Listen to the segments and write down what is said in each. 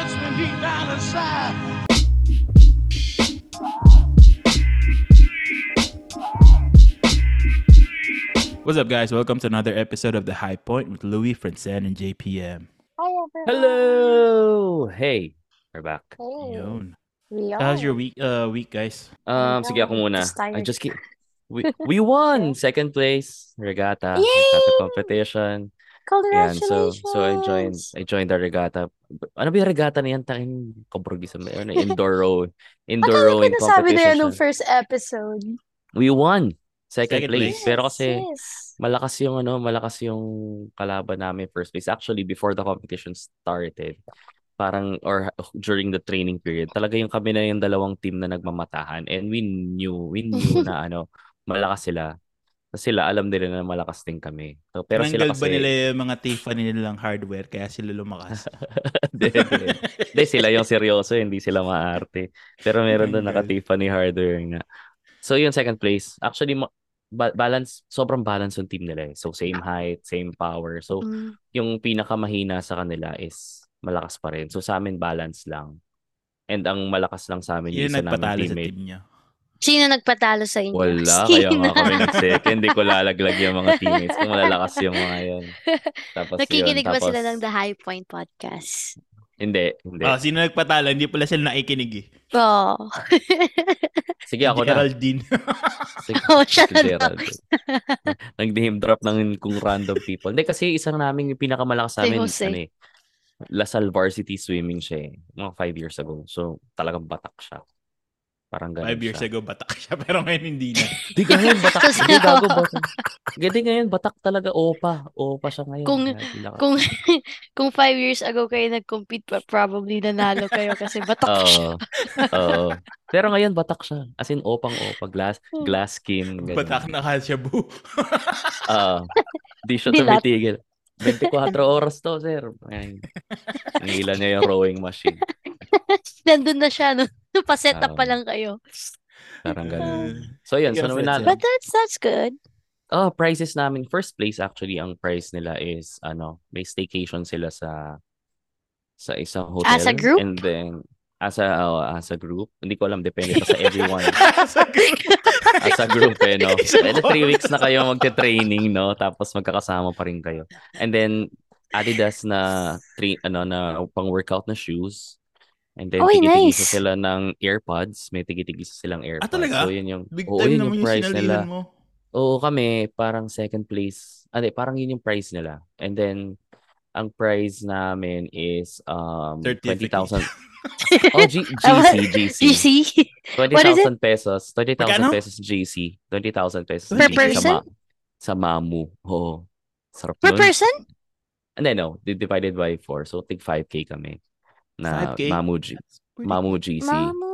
touch me deep down inside. What's up, guys? Welcome to another episode of The High Point with Louis, Francine, and JPM. Hi everyone. Hello! Hey, we're back. Hey. Yun. We are. How's your week, uh, week, guys? Um, sige ako know, muna. just I just keep... We, we won! Second place, regatta, Yay! regatta competition. Yan, so Congratulations. so I joined I joined the regatta. Ano ba yung regatta na yan? Tanging kabrog sa may ano, indoor rowing. Indoor Akala ko rowing nasabi na yan competition. nung first episode. We won! Second, Second place. place. Pero kasi Yes. malakas yung ano, malakas yung kalaban namin first place. Actually, before the competition started, parang or during the training period, talaga yung kami na yung dalawang team na nagmamatahan and we knew, we knew na ano, malakas sila. Kasi sila alam nila na malakas din kami. So, pero sila Tinanggal kasi ba nila yung mga Tiffany nilang hardware kaya sila lumakas? Hindi, sila yung seryoso, hindi sila maarte. Pero meron doon naka Tiffany hardware nga. So yun second place. Actually ma- ba- balance sobrang balance yung team nila eh. So same height, same power. So Mm. yung pinakamahina sa kanila is malakas pa rin. So sa amin balance lang. And ang malakas lang sa amin Yun yung isa naming nagpatalo sa teammate. team niya. Sino nagpatalo sa inyo? Wala, kaya Sino? nga kami nag-second. Hindi ko lalaglag yung mga teammates. Kung malalakas yung mga yun. Tapos Nakikinig yun, ba tapos, sila ng The High Point Podcast? Hindi, hindi. Oh, sino nagpatalo? Hindi pala sila nakikinig eh. Oo. Sige, ako na. Geraldine. Sige, Oh, siya si na. Nag-name drop ng kung random people. Hindi kasi isang namin yung pinakamalakas sa Si amin, Jose. ano eh, Lasal Varsity Swimming siya eh. Mga five years ago. So, talagang batak siya. Parang ganun Five years siya. ago, batak siya. Pero ngayon hindi na. Di ngayon, batak. Hindi, gago, batak. Hindi ngayon, batak talaga. Opa. Opa siya ngayon. Kung- Kaya. Kung kung five years ago kayo nag-compete, pa- probably nanalo kayo kasi batak siya. Oo. Oo. Pero ngayon, batak siya. As in, opang-opa. Glass, glass skin. ganyan. Batak na ka siya, boo. Oo. Di siya tumitigil. 24 oras to, sir. Ay, Nangilan niya yung rowing machine. Nandun na siya, no? Pa-set up pa lang kayo. Parang ganun. So, yun. So, winalo. But that's that's good. Oh, prizes namin. First place, actually, ang prize nila is, ano, may staycation sila sa sa isang hotel. As a group? And then, as a, oh, as a group. Hindi ko alam, depende pa sa everyone. Sa group. as a group, eh, no? And three weeks na kayo magte-training, no? Tapos magkakasama pa rin kayo. And then, Adidas na, three, ano, na pang-workout na shoes. And then, Oy, nice. sila ng AirPods. May tigi-tigisa silang AirPods. talaga? So, yun yung, Big oo, time yun naman yung yung prize nila. mo. Oo, kami, parang second place. Ano, parang yun yung prize nila. And then, ang prize namin is um Certificate. 20,000. Oh, G- GC, GC. Is 20,000 pesos. 20,000 Magkano? pesos GC. 20,000 pesos Per GC person? Sa, ma- sa Mamu. Oo. Sarap Per nun. person? And then, no, di- divided by 4. So, tig 5K kami. Na 5K? Mamu, G- Mamu GC. Mamu.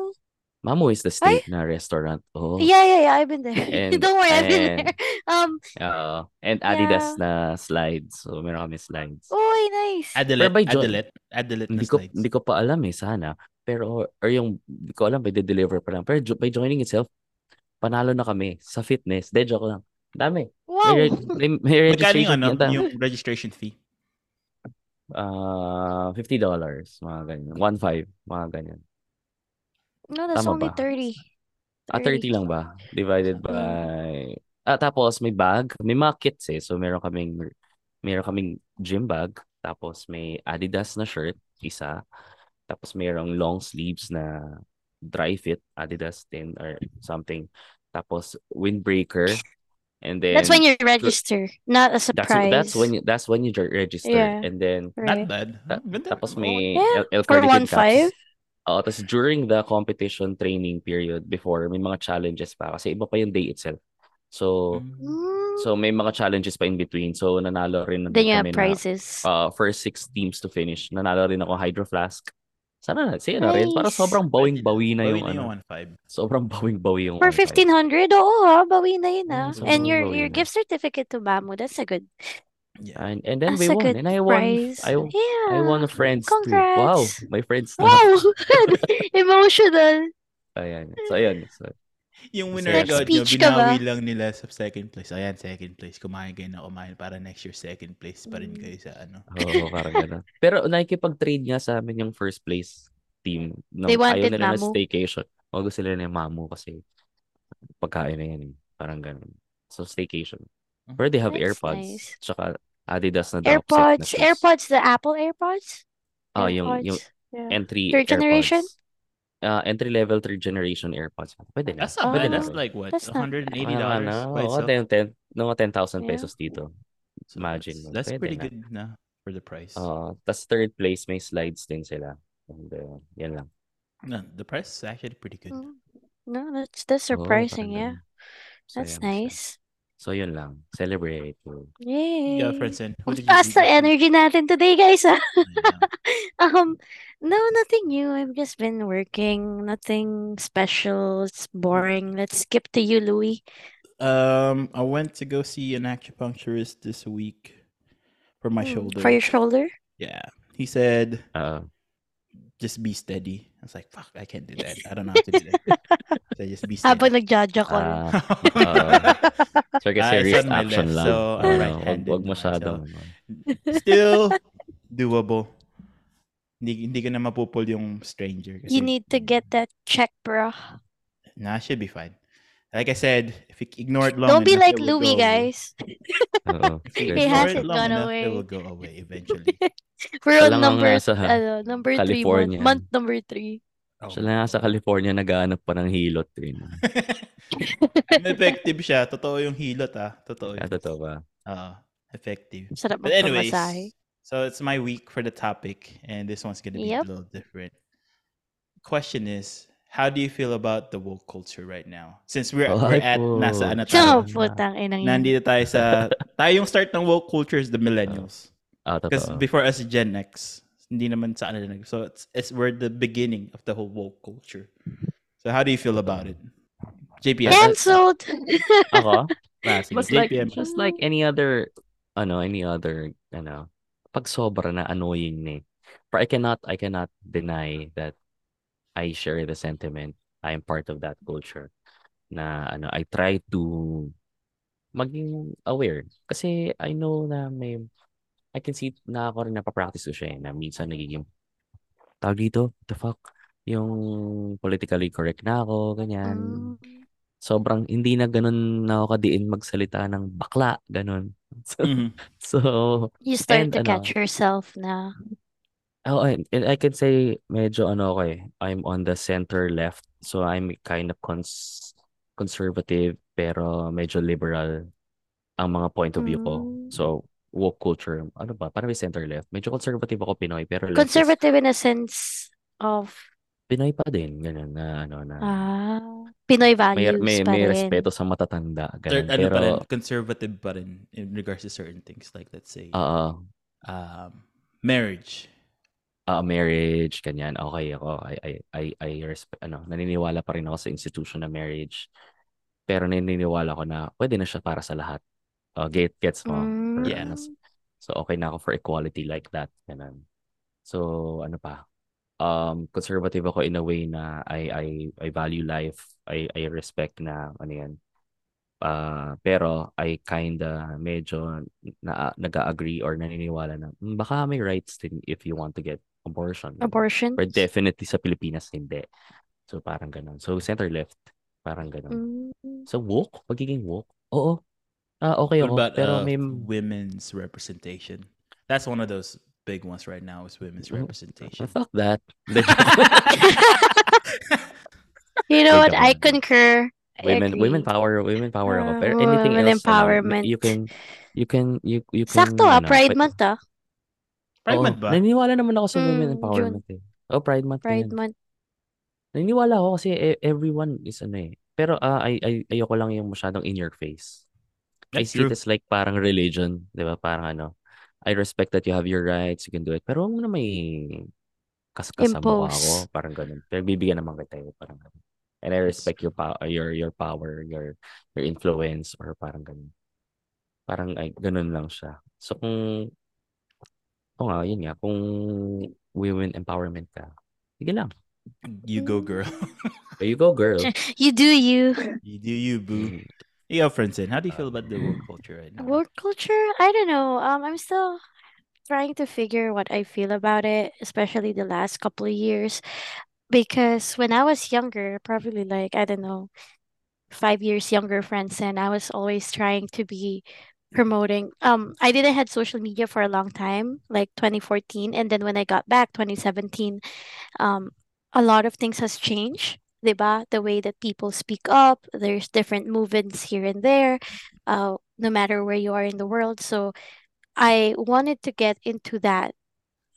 Mamu is the steak na restaurant. Oh. Yeah, yeah, yeah. I've been there. And- Don't worry, I've been and- there. Um, Oo. and Adidas na slides. So, meron kami slides. oy, nice. Adelet. Pero by Jo- Adelet. Adelet na Hindi ko slides. hindi ko pa alam eh sana. Pero or yung hindi ko alam by deliver pa lang. Pero by joining itself, panalo na kami sa fitness. De joke lang. Dami. Wow. May, may, may Magkano yung, registration ano, yung registration fee? Ah, $50 mga ganyan. 1.5 mga ganyan. No, that's Tama only ba? 30. Ah, 30 lang ba? Divided by Ah, tapos may bag, may mga kits eh. So meron kaming meron kaming gym bag, tapos may Adidas na shirt, isa. Tapos mayroong long sleeves na dry fit Adidas din or something. Tapos windbreaker. And then That's when you register, not a that's, surprise. that's when you that's when you re- register. Yeah. And then Not Right. bad. Ta- tapos may Yeah, El, El for 1.5? caps. Oo, tapos during the competition training period before, may mga challenges pa kasi iba pa yung day itself. So, Mm. so may mga challenges pa in between. So, nanalo rin na Then kami na prizes. uh, first six teams to finish. Nanalo rin ako Hydro Flask. Sana na, siya na rin. Para Nice. sobrang bawing-bawi na Bawi yung na ano. yung 1.5. Sobrang bawing-bawi yung For 1.5. 1500, oo ha, bawi na yun ha. Mm, And your your na. gift certificate to Mamu, that's a good, Yeah. And, and then that's we won. And I won. prize. I, yeah. I won a friends too. Congrats. Wow, my friends. Wow! Emotional. Ayan. So, ayan. So, Yung winner agad nyo, binawi lang nila sa second place. Ayan, second place. Kumain kayo na kumain para next year second place pa rin kayo sa ano. Oo, parang gano'n. Pero nakikipag-trade nga sa amin yung first place team. Nung They ayaw wanted nila ng Mamu. staycation. O gusto nila ng Mamu kasi pagkain na yan eh. Parang gano'n. So, staycation. Where they have That's AirPods. nice. Tsaka Adidas na set na AirPods. AirPods, the Apple AirPods? Oh, yung, yung AirPods. Yeah. entry Third generation? AirPods. Uh, entry level third generation AirPods. Pwede na. That's not Oh, bad. na That's like what? That's not $180 Ah, ano, by oo, itself? 10, 10, mga 10,000 Yeah. pesos dito. So Imagine mo. That's, that's pretty na. good na for the price. Oo. tas third place, may slides din sila. And, uh, yan lang. no, the price is actually pretty good. Mm. No, that's that's surprising, parang yeah. ganun. That's Saya mo siya. nice. So, yun lang. Celebrate. Yay. Yeah, Francine, what Ang did you do ng this week? energy natin today, guys. ah. Yeah. um, no, nothing new. I've just been working. Nothing special. It's boring. Let's skip to you, Louis. Um, I went to go see an acupuncturist this week for my Hmm, shoulder. For your shoulder? Yeah, he said Uh, just be steady. I was like, fuck, I can't do that. I don't know how to do that. so just be steady. Habang nagjaja ko. ah, uh, so, Ah, serious it's on my action left, lang. so I'm Oo, right-handed wag, wag naman, masyadong. ano. Still doable. Hindi, hindi ko na mapupul yung stranger. Kasi, You need to get that check, bro. Nah, should be fine. Like I said, if you ignore it long Don't be enough, like Louis, guys. You He hasn't gone enough, away. it will go away eventually. We're on number, nasa ano, number three month, California. month number three. Oh. Siya lang sa California naghahanap pa ng hilot. Eh. no? effective siya. Totoo yung hilot ah. Totoo yun. totoo ba? Oo, effective. Sarap But anyways. So it's my week for the topic, and this one's gonna be Yep. a little different. Question is, how do you feel about the woke culture right now? Since we're we're Ay at nasa ano po. tayo, So, putang inang yun. nandito tayo sa tayo yung start ng woke culture is the millennials. Ah, Because totoo. before us Gen X, hindi naman sa ano nag- So it's, it's we're the beginning of the whole woke culture. So how do you feel about it? JPM. Cancelled! Ako? Ah, sige, Just like, JPM. just like any other, ano, any other, ano, pag sobra na annoying na eh. But I cannot, I cannot deny that I share the sentiment. I am part of that culture. Na, ano, I try to maging aware. Kasi I know na may, I can see na ako rin napapractice ko siya eh, na minsan nagiging, tawag dito, the fuck, yung politically correct na ako, ganyan Mm. Sobrang hindi na ganun na ako kadiin magsalita ng bakla, ganun. So, Mhm. so You start And to ano, catch yourself na. oh, and, and I can say medyo ano ako eh, I'm on the center left. So I'm kind of cons conservative pero medyo liberal ang mga point of view ko. Mm. So woke culture, ano ba? Parang may center left. Medyo conservative ako Pinoy pero left is Conservative in a sense of Pinoy pa din, ganun na ano na. ah Pinoy may values may, pa may rin. respeto sa matatanda, Third, ganun. ano pa rin, Pero conservative pa rin in regards to certain things like let's say oo, um, marriage. ah marriage, ganyan. Okay ako. I I I I respect ano, naniniwala pa rin ako sa institution na marriage. Pero naniniwala ko na pwede na siya para sa lahat. Uh, get gets mo. Mm. Yeah. ano, so okay na ako for equality like that, ganun. So ano pa? Um conservative ako in a way na I I I value life. I I respect na ano yan. Ah, pero I kinda medyo na nag-agree or naniniwala na "Hmm, baka may rights din if you want to get abortion. Abortion. Or definitely sa Pilipinas hindi. So parang ganun. So center left, parang ganun. Mm. So woke, pagiging woke. Oo. Ah, okay What ako, about pero uh, may women's representation? That's one of those big ones right now is women's Oh, representation. fuck that. You know what? I concur. Women agree. women power, women power ako. Ah, Pero anything women else ano, empowerment. you can you can you you can Sakto ah, ano, Pride pwede- Month ah. Pride Oo, Month ba? Naniniwala naman ako sa women Mm, empowerment eh. Oh, Pride Month Pride yan. Month. Naniniwala ako kasi everyone is ano eh. Pero ah, ay, ay, ayoko lang yung masyadong in your face. I That's see true. it as like parang religion, 'di ba? Parang ano, I respect that you have your rights, you can do it. Pero huwag mo na may kaskas sa mukha Impose. ko, parang ganun. Pero bibigyan naman kita eh, parang ganun. And I respect your power, your your power, your your influence or parang ganun. Parang ay ganun lang siya. So kung kung nga, yun nga, kung women empowerment ka, sige lang. You go, girl. You go, girl. You do you. you do you, boo. Yeah, Francine, how do you feel about the work culture right now? Work culture? I don't know. Um, I'm still trying to figure what I feel about it, especially the last couple of years. Because when I was younger, probably like, I don't know, five years younger friends, and I was always trying to be promoting. Um, I didn't had social media for a long time, like 2014, and then when I got back, 2017, um, a lot of things has changed. 'Di ba? The way that people speak up, there's different movements here and there, uh, no matter where you are in the world. So I wanted to get into that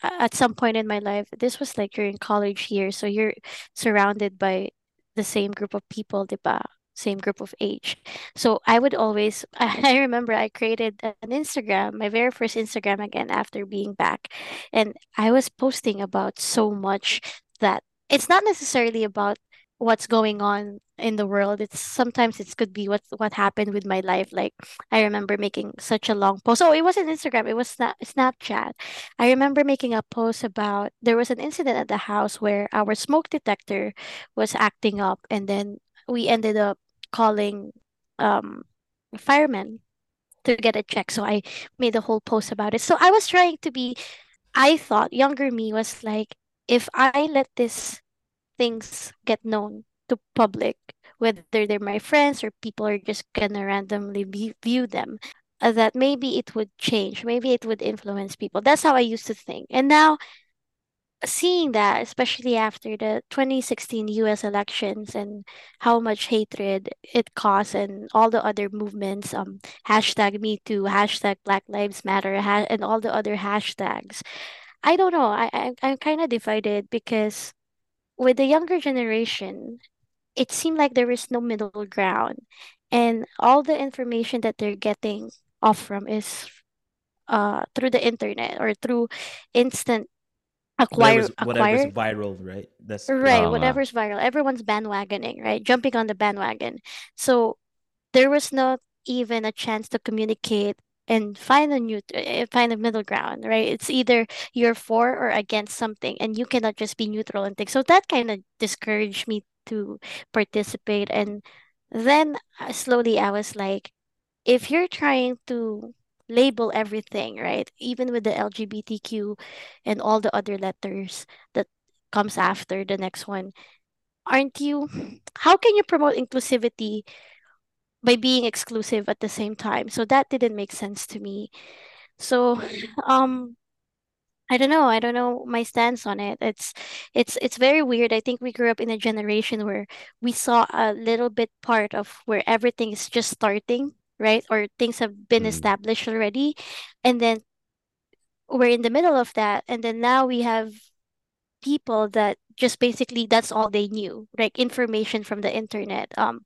at some point in my life. This was like during college years, so you're surrounded by the same group of people, 'di ba? Same group of age. So I would always I remember I created an Instagram, my very first Instagram again after being back. And I was posting about so much that it's not necessarily about what's going on in the world. It's sometimes it could be what what happened with my life. Like I remember making such a long post. Oh, it wasn't Instagram, it was Snap Snapchat. I remember making a post about there was an incident at the house where our smoke detector was acting up and then we ended up calling um firemen to get it checked. So I made a whole post about it. So I was trying to be I thought younger me was like if I let this things get known to public, whether they're my friends or people are just gonna randomly view, view them, uh, that maybe it would change, maybe it would influence people. That's how I used to think. And now seeing that, especially after the 2016 US elections and how much hatred it caused and all the other movements, um, hashtag Me Too, hashtag Black Lives Matter, ha- and all the other hashtags. I don't know. I, I I'm kind of divided because with the younger generation, it seemed like there is no middle ground, and all the information that they're getting off from is uh through the internet or through instant acquire Whatever's whatever's acquire. viral, right? That's right nga. whatever's viral. Everyone's bandwagoning right? Jumping on the bandwagon. So there was not even a chance to communicate and find a new uh, find a middle ground right? It's either you're for or against something and you cannot just be neutral and think. So that kind of discouraged me to participate and then uh, slowly i was like if you're trying to label everything right even with the lgbtq and all the other letters that comes after the next one aren't you how can you promote inclusivity by being exclusive at the same time. So that didn't make sense to me. So um I don't know. I don't know my stance on it. It's it's it's very weird. I think we grew up in a generation where we saw a little bit part of where everything is just starting, right? Or things have been Mm. established already. And then we're in the middle of that. And then now we have people that just basically that's all they knew, like information from the internet. Um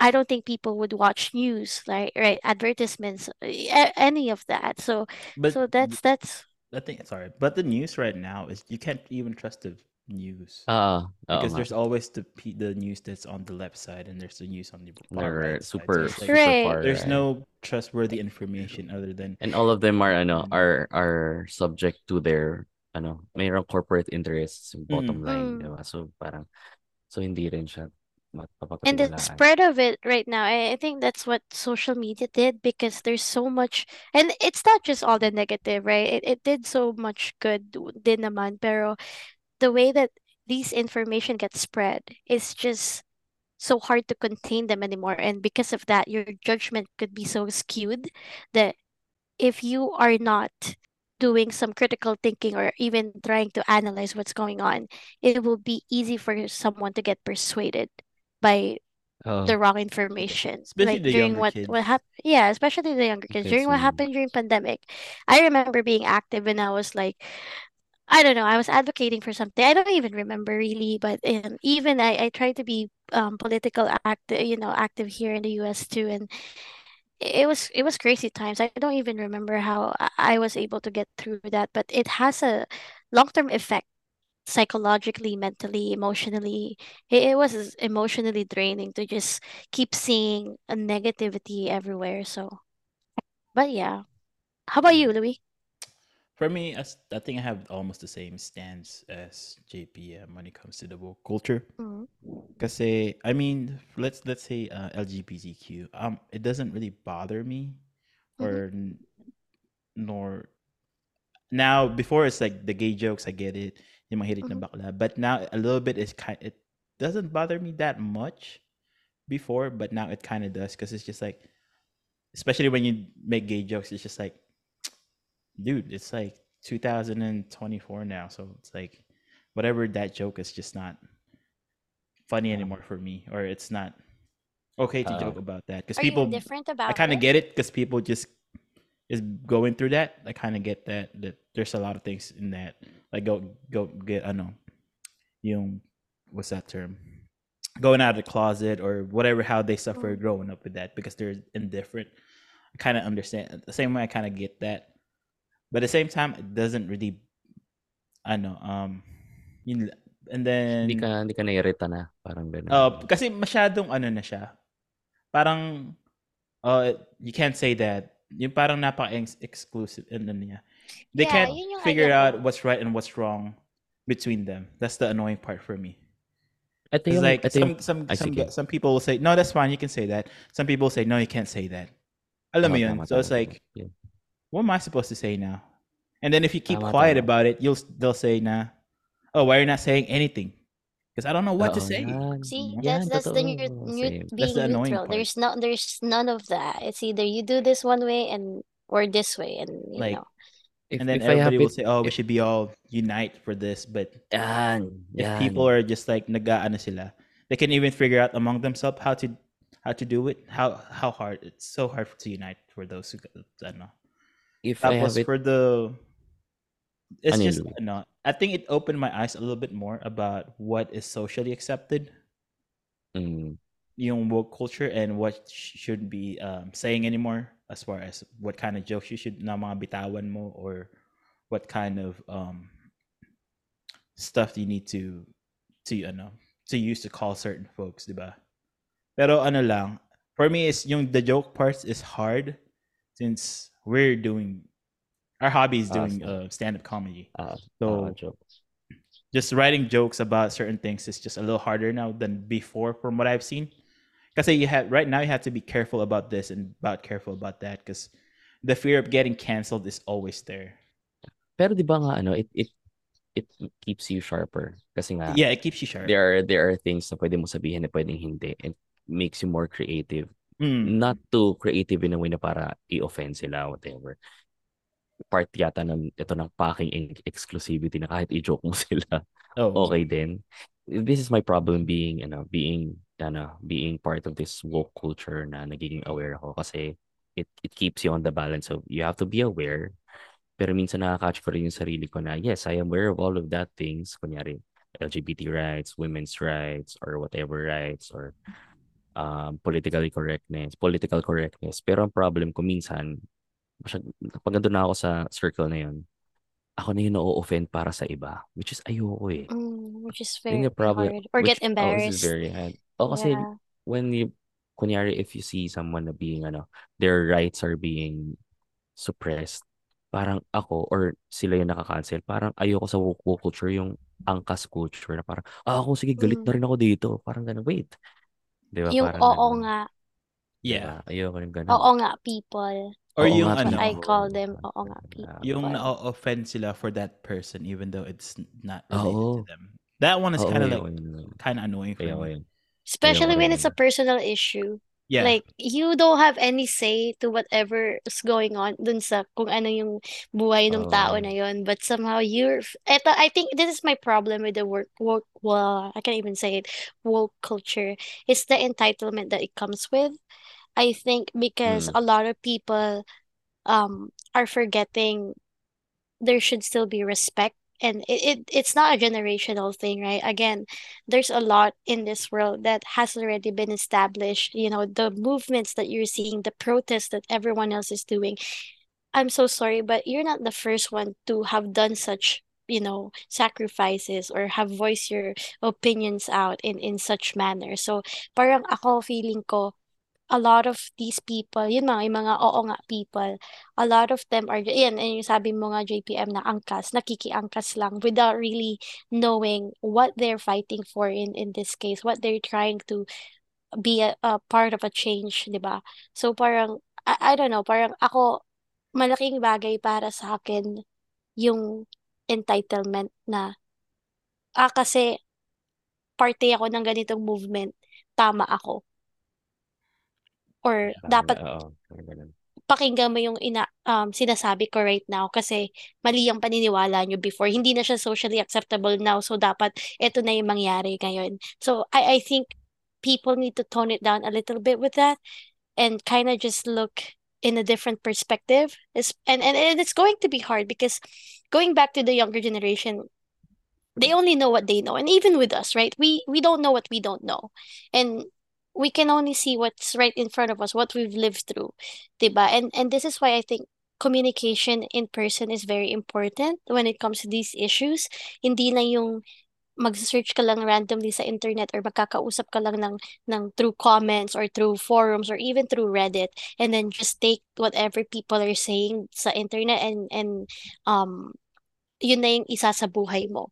I don't think people would watch news like right advertisements any of that. So but so that's that's I think sorry, but the news right now is you can't even trust the news Ah, because nga. there's always the the news that's on the left side and there's the news on the far They're right side. So super, like super Right. far. there's right? no trustworthy information other than And all of them are ano know are are subject to their ano, mayroong corporate interests bottom Mm. line, Mm. di ba? So parang so hindi rin siya and the spread of it right now. I, I think that's what social media did because there's so much and it's not just all the negative, right? It it did so much good din naman, pero the way that these information gets spread is just so hard to contain them anymore. And because of that, your judgment could be so skewed that if you are not doing some critical thinking or even trying to analyze what's going on, it will be easy for someone to get persuaded by Oh, the wrong information. Especially like the during younger what kids. what happened yeah, especially the younger kids. During what happened during pandemic. I remember being active and I was like I don't know, I was advocating for something. I don't even remember really, but um, even I, I tried to be um political active, you know, active here in the US too and it was it was crazy times. I don't even remember how I was able to get through that, but it has a long-term effect psychologically, mentally, emotionally. It, it was emotionally draining to just keep seeing a negativity everywhere. So, but yeah. How about you, Louis? for me, as I think I have almost the same stance as JPM when it comes to the woke culture. Because I mean, let's let's say uh, LGBTQ. Um, it doesn't really bother me, or n- nor now before it's like the gay jokes. I get it, yung mahilig na Mhm. bakla. But now a little bit is kind. It doesn't bother me that much before, but now it kind of does because it's just like, especially when you make gay jokes, it's just like, dude, it's like 2024 now, so it's like, whatever that joke is just not funny anymore for me, or it's not okay to Uh, joke about that because people different about. I kind of get it because people just is going through that. I kind of get that that there's a lot of things in that. Like go go get I know, you know, what's that term? Going out of the closet or whatever. How they suffer Mm. growing up with that because they're indifferent. I kind of understand the same way. I kind of get that, but at the same time, it doesn't really. I know. Um, yun, and then Hindi ka, hindi ka nairita na. Parang ganun. Uh, kasi masyadong ano na siya. Parang uh, you can't say that. Yung parang napaka-exclusive ano niya. They Yeah, can't yun figure idea out what's right and what's wrong between them. That's the annoying part for me. ito It's yung, like ito some yung, some Ay, some sige. some people will say, "No, that's fine. You can say that." Some people say, "No, you can't say that." Alam mo yun? So it's like. Yeah. what am I supposed to say now? And then if you keep Tama, quiet tama. about it, you'll they'll say, "Nah, oh, why are you not saying anything?" Because I don't know what to oh, say. yan. See, Yan, that's that's the totoo. neut neut That's being the neutral. part. There's no there's none of that. It's either you do this one way and or this way, and you Like, know. If, and then if I everybody will it, say, "Oh, we should be all unite for this." But yan, if yan. people are just like nagaano sila, they can even figure out among themselves how to how to do it. How how hard it's so hard to unite for those who I don't know. if I was have it, for the it's Ano just Louie? no. I think it opened my eyes a little bit more about what is socially accepted, mm, yung woke culture, and what sh- shouldn't be um, saying anymore. As far as what kind of jokes you should na mga bitawan mo, or what kind of um, stuff you need to to ano to use to call certain folks, diba? Pero ano lang, for me is yung the joke parts is hard since we're doing our hobby is doing uh, stand-up comedy. ah, So joke. just writing jokes about certain things is just a little harder now than before from what I've seen. Because you have right now you have to be careful about this and about careful about that because the fear of getting canceled is always there. Pero di ba nga ano, it it it keeps you sharper kasi nga Yeah, it keeps you sharp. there are there are things na pwede mo sabihin na pwedeng hindi and makes you more creative. Mm. Not too creative in a way na para i-offend sila whatever. Part yata ng ito ng packing ex- exclusivity na kahit i-joke mo sila, Oh, okay din. This is my problem being ano, being ano, being part of this woke culture na nagiging aware ako kasi it it keeps you on the balance of you have to be aware pero minsan nakaka-catch ko rin yung sarili ko na yes, I am aware of all of that things kunyari LGBT rights, women's rights or whatever rights or um, political correctness, political correctness. Pero ang problem ko minsan, masyad, pag nandun na ako sa circle na yun, ako na yung na-offend para sa iba, which is ayoko eh. Mm, which is very problem. hard. Or Which, get oh, embarrassed. very hard. Oh, kasi Yeah. when you, kunyari, if you see someone na being, ano, their rights are being suppressed, parang ako, or sila yung nakakancel, parang ayoko sa woke, culture, yung angkas culture, na parang, ah, ako, sige, galit Mm. na rin ako dito. Parang gano'n, wait. Di ba? Yung Parang oo ganun. nga. yeah. Diba? Ayoko rin ganun. Oo nga people. Or Oo yung nga, ano, I call them oo nga people. Yung But- na-offend sila for that person even though it's not related Oo. to them. That one is kind of like kind of annoying for Ayoko me. Especially when it's a personal issue. Yeah. Like, you don't have any say to whatever is going on dun sa kung ano yung buhay ng tao Oo. na yun. But somehow you're, eto, I think this is my problem with the work, work, well, I can't even say it, woke culture. It's the entitlement that it comes with. I think because Mm. a lot of people um are forgetting there should still be respect and it, it it's not a generational thing right? Again there's a lot in this world that has already been established you know the movements that you're seeing the protests that everyone else is doing. I'm so sorry but you're not the first one to have done such you know sacrifices or have voiced your opinions out in in such manner. So parang ako feeling ko a lot of these people, yun mga, yung mga oo nga people, a lot of them are, yan, and yung sabi mo nga JPM na angkas, nakikiangkas lang without really knowing what they're fighting for in, in this case, what they're trying to be a, a part of a change, di ba? So parang, I, I don't know, parang ako, malaking bagay para sa akin yung entitlement na, ah, kasi parte ako ng ganitong movement, tama ako. Or dapat Oo, parang ganun. pakinggan mo yung ina um, sinasabi ko right now kasi mali ang paniniwala nyo before. Hindi na siya socially acceptable now. So, dapat ito na yung mangyari ngayon. So, I, I think people need to tone it down a little bit with that and kind of just look in a different perspective. It's, and, and, and it's going to be hard because going back to the younger generation, they only know what they know. And even with us, right? We we don't know what we don't know. And we can only see what's right in front of us, what we've lived through, diba? And and this is why I think communication in person is very important when it comes to these issues. Hindi lang yung mag-search ka lang randomly sa internet or magkakausap ka lang ng, ng through comments or through forums or even through Reddit and then just take whatever people are saying sa internet and and um yun na yung isa sa buhay mo.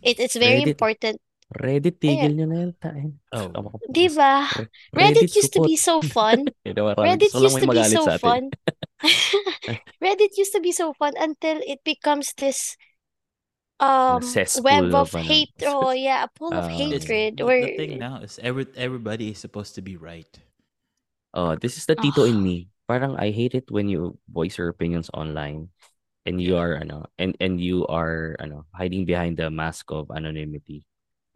It, it's very Reddit. important. Reddit, tigil nyo na yun. Tain. Oh. Tama. Di ba? Re- Reddit used to be so fun. You know, Reddit used to be so sa atin. fun. Reddit used to be so fun until it becomes this um web of of ano. hate. Oh yeah, a pool of Ah, hatred. the, Where the thing now is every everybody is supposed to be right. Oh, this is the tito Ah. in me. Parang I hate it when you voice your opinions online and you Yeah. are ano and and you are ano hiding behind the mask of anonymity.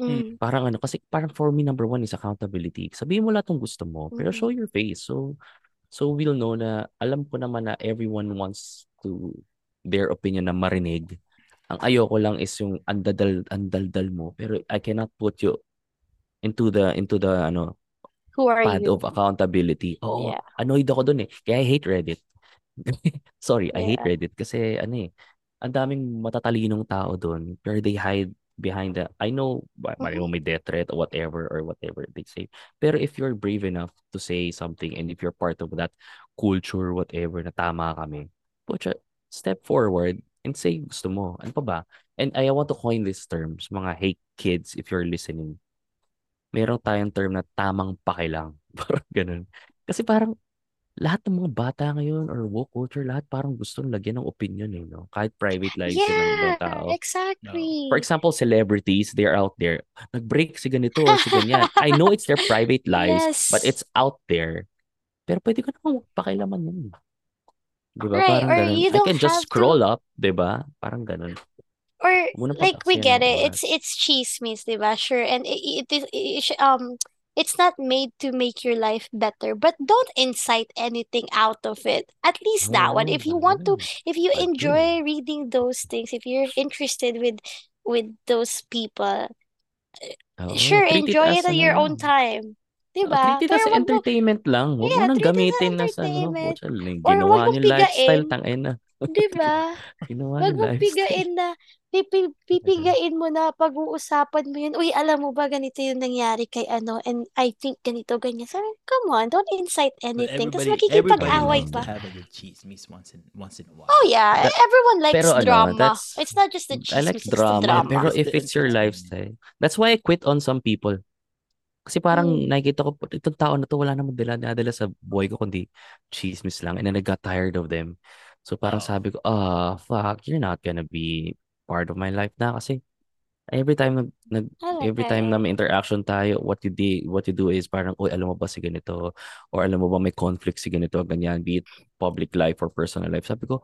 Mm, Parang ano kasi parang for me number one is accountability. Sabihin mo lahat ng gusto mo pero Mhm. show your face. So so we'll know na alam ko naman na everyone wants to their opinion na marinig. Ang ayoko lang is yung andadal andaldal mo pero I cannot put you into the into the ano who are pad you? of accountability. Oo, Yeah. annoyed ako dun eh. Kaya I hate Reddit. Sorry, I hate Yeah. Reddit kasi ano eh, ang daming matatalinong tao dun pero they hide behind the I know Mhm. may death threat or whatever or whatever they say. Pero if you're brave enough to say something and if you're part of that culture whatever na tama kami, put a step forward and say gusto mo. Ano pa ba? And I want to coin these terms, mga hate kids if you're listening meron tayong term na tamang pakilang. Parang ganun. Kasi parang lahat ng mga bata ngayon or woke culture, lahat parang gusto lagyan ng opinion eh, no? Kahit private lives sila ng Yeah, tao. exactly. For example, celebrities, they're out there. Nag-break si ganito or si ganyan. I know it's their private lives, but Yes. it's out there. Pero pwede ko naman pakilaman yun. Di ba? Right, Parang or ganun. you I can just have to- scroll up, di ba? Parang ganun. Or Muna like we get it. It's it's chismis, diba? Sure. And it, it is um it's not made to make your life better, but don't incite anything out of it. At least that one. If you want to oh, if you enjoy reading those things, if you're interested with with those people, Oo, sure, it enjoy it at your own time. Oh, Diba? treat it as wag mo, entertainment lang. Huwag mo yeah, nang treat gamitin na sa ano. entertainment. Ginawa niyo lifestyle, tangin na. Diba? Ginawa Wag mong pigain na, pipi- pipigain mo na pag-uusapan mo yun. Uy, alam mo ba ganito yung nangyari kay ano, and I think ganito, ganyan. Sabi, come on, don't incite anything. Tapos everybody everybody makikipag-away loves pa. to have a good chismis once in once in a while. Oh yeah, That- everyone likes pero ano, drama. that's- It's not just the I like chismis, it's the drama. drama. Pero if it's your lifestyle, that's why I quit on some people. Kasi parang Mm. nakikita ko, itong tao na to, wala namang dala, nadala sa buhay ko, kundi chismis lang. And then I got tired of them. So parang Oh. sabi ko, ah, fuck, you're not gonna be part of my life na. Kasi every time nag, nag every time na Okay. may interaction tayo, what you do, what you do is parang, oy, alam mo ba si ganito? Or alam mo ba may conflict si ganito, ganyan, be it public life or personal life. Sabi ko,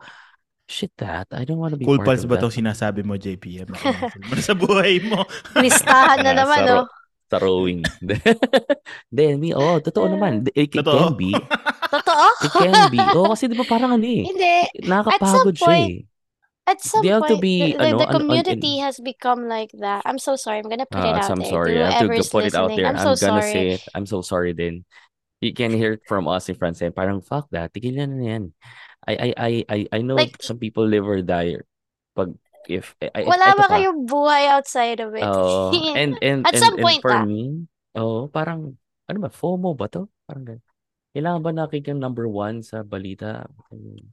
shit that, I don't want to be Cool part pals of ba that. to sinasabi mo, JPM? na sa buhay mo. Listahan na Ah, naman, sa, no? Ro- sa rowing. Then, me, oh, totoo naman. It, it Totoo. can be. Totoo? It can be. Oh, kasi di ba parang ano eh. Hindi. Nakakapagod siya point, eh. At some They have to point, be, the, the, ano, the an- an- community has become like that. I'm so sorry. I'm gonna put it Ah, out I'm there. sorry. To I have to put it out there. I'm I'm so gonna sorry. say it. I'm so sorry then. You can hear it from us in France. Eh. Parang, fuck that. Tigilan na yan. I, I, I, I, I know Like- some people live or die pag, if, I, I, Wala ba kayong buhay outside of it? Oo. and, and, At and, some and point, for ah. me, oh, parang, ano ba, FOMO ba to? Parang ganun. Kailangan ba nakikang number one sa balita? I mean,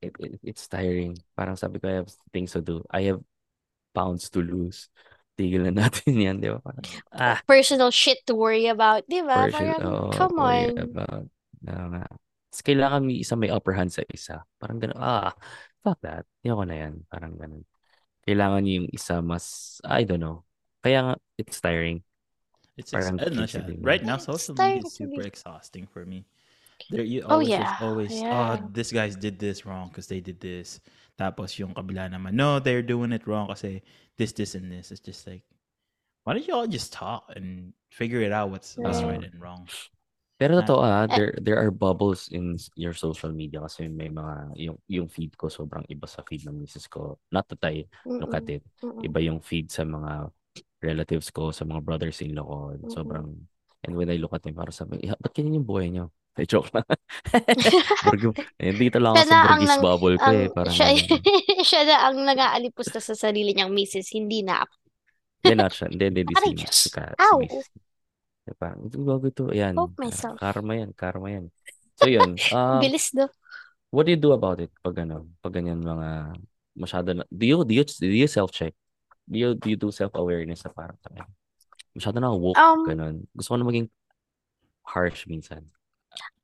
it, it, it's tiring. Parang sabi ko, I have things to do. I have pounds to lose. Tigil na natin yan, di ba? Parang, ah, Personal shit to worry about, di ba? version, Parang, oh, come on. about, na nga. Tapos kailangan may isa may upper hand sa isa. Parang ganun, ah, fuck that. Ayoko na yan. Parang ganun. Kailangan yung isa mas, ah, I don't know. Kaya nga, it's tiring. It's ex- Parang ano kids siya. din. Right now, social media is super exhausting for me. There, you Oh, yeah. just always, Yeah. Ah, oh, this guys did this wrong because they did this. Tapos yung kabila naman, no, they're doing it wrong kasi this, this, and this. It's just like, why don't you all just talk and figure it out what's, what's right Right. and wrong? Pero totoo ah, Eh. there there are bubbles in s- your social media kasi may mga yung yung feed ko sobrang iba sa feed ng misis ko. Not that I look at Mm-mm. it. Mm-mm. Iba yung feed sa mga relatives ko, sa mga brothers-in-law ko. Mm-mm. Sobrang and when I look at them, parang sabi, "Yeah, ba't ganyan yung buhay niyo? Eh, joke lang. Burgo, eh, dito lang ako sa na ang Burgis nang, bubble ko ang, eh. Parang siya, ganun. siya na ang nag-aalipusta sa sarili niyang misis, hindi na ako. Hindi, not siya. Hindi, hindi, hindi si, Aray, si, Diyos. Ka- si Ow. misis. Parang, ito bago ito. Ayan. Myself. Karma yan, karma yan. So yun, um, Bilis do. What do you do about it pag ano, pag ganyan mga masyado na, do you, do you, do you self-check? Do you, do you do self-awareness na parang, "Tangina, masyado na woke, Um, ganun. Gusto ko na maging harsh minsan.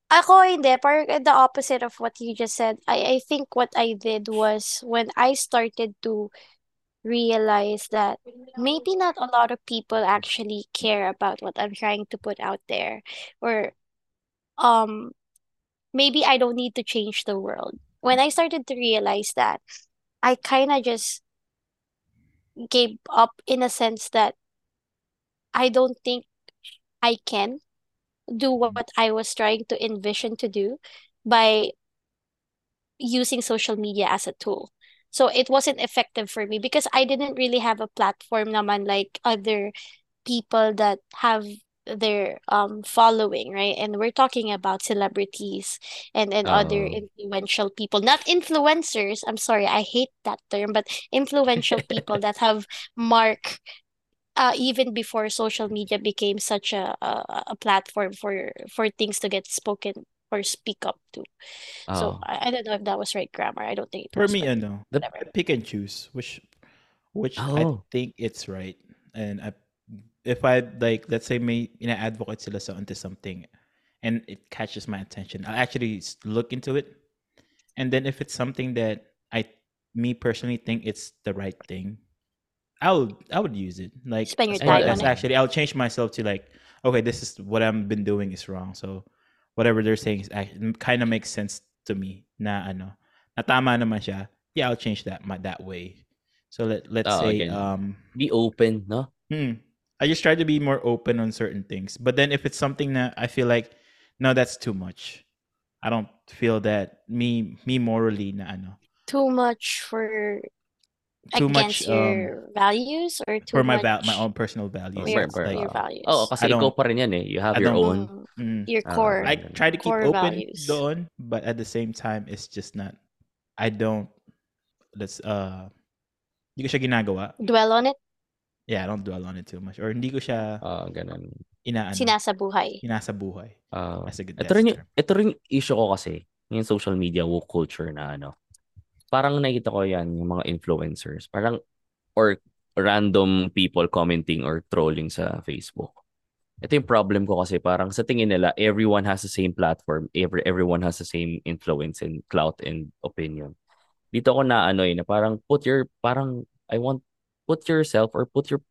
Ako hindi, parang the opposite of what you just said. I I think what I did was when I started to realize that maybe not a lot of people actually care about what I'm trying to put out there or um maybe I don't need to change the world. When I started to realize that, I kind of just gave up in a sense that I don't think I can do what I was trying to envision to do by using social media as a tool. So it wasn't effective for me because I didn't really have a platform naman like other people that have their um following, right? And we're talking about celebrities and and other influential people, not influencers. I'm sorry, I hate that term, but influential people that have mark uh, even before social media became such a, a a platform for for things to get spoken or speak up to. So oh. I, I don't know if that was right grammar. I don't think it For was, me, but ano, The- I pick and choose which which I Oh. think it's right. And I, if I like, let's say may ina-advocate sila sa onto something, and it catches my attention, I actually look into it. And then if it's something that I, me personally think it's the right thing, I would I would use it. Like Spend your as far time as on it. actually, I'll change myself to like, okay, this is what I've been doing is wrong. So whatever they're saying is kind of makes sense to me. Na ano, na tama naman siya. Yeah, I'll change that my, that way. So let let's Oo, say again. um Be open, no? hmm, I just try to be more open on certain things. But then if it's something that I feel like no, that's too much. I don't feel that me me morally na ano too much for too against much um your values or too for my val- much my own personal values. for your, For- for like your values. Oo, kasi I ikaw don't pa rin yan eh. You have I your own. Mm, mm, your Ah, core I try to keep open values. doon, but at the same time, it's just not. I don't. That's uh. Hindi ko siya ginagawa. Dwell on it, Yeah, I don't dwell on it too much. Or hindi ko siya Ah, ganun. inaano. sinasabuhay. Inasabuhay. Ah, That's a good ito that's rin yung, ito rin issue ko kasi, yung social media woke culture na ano. Parang nakita ko yan, yung mga influencers. Parang, or random people commenting or trolling sa Facebook. Ito yung problem ko kasi parang sa tingin nila, everyone has the same platform. Every, everyone has the same influence and clout and opinion. Dito ko na ano eh, na parang put your, parang, I want, put yourself or put your,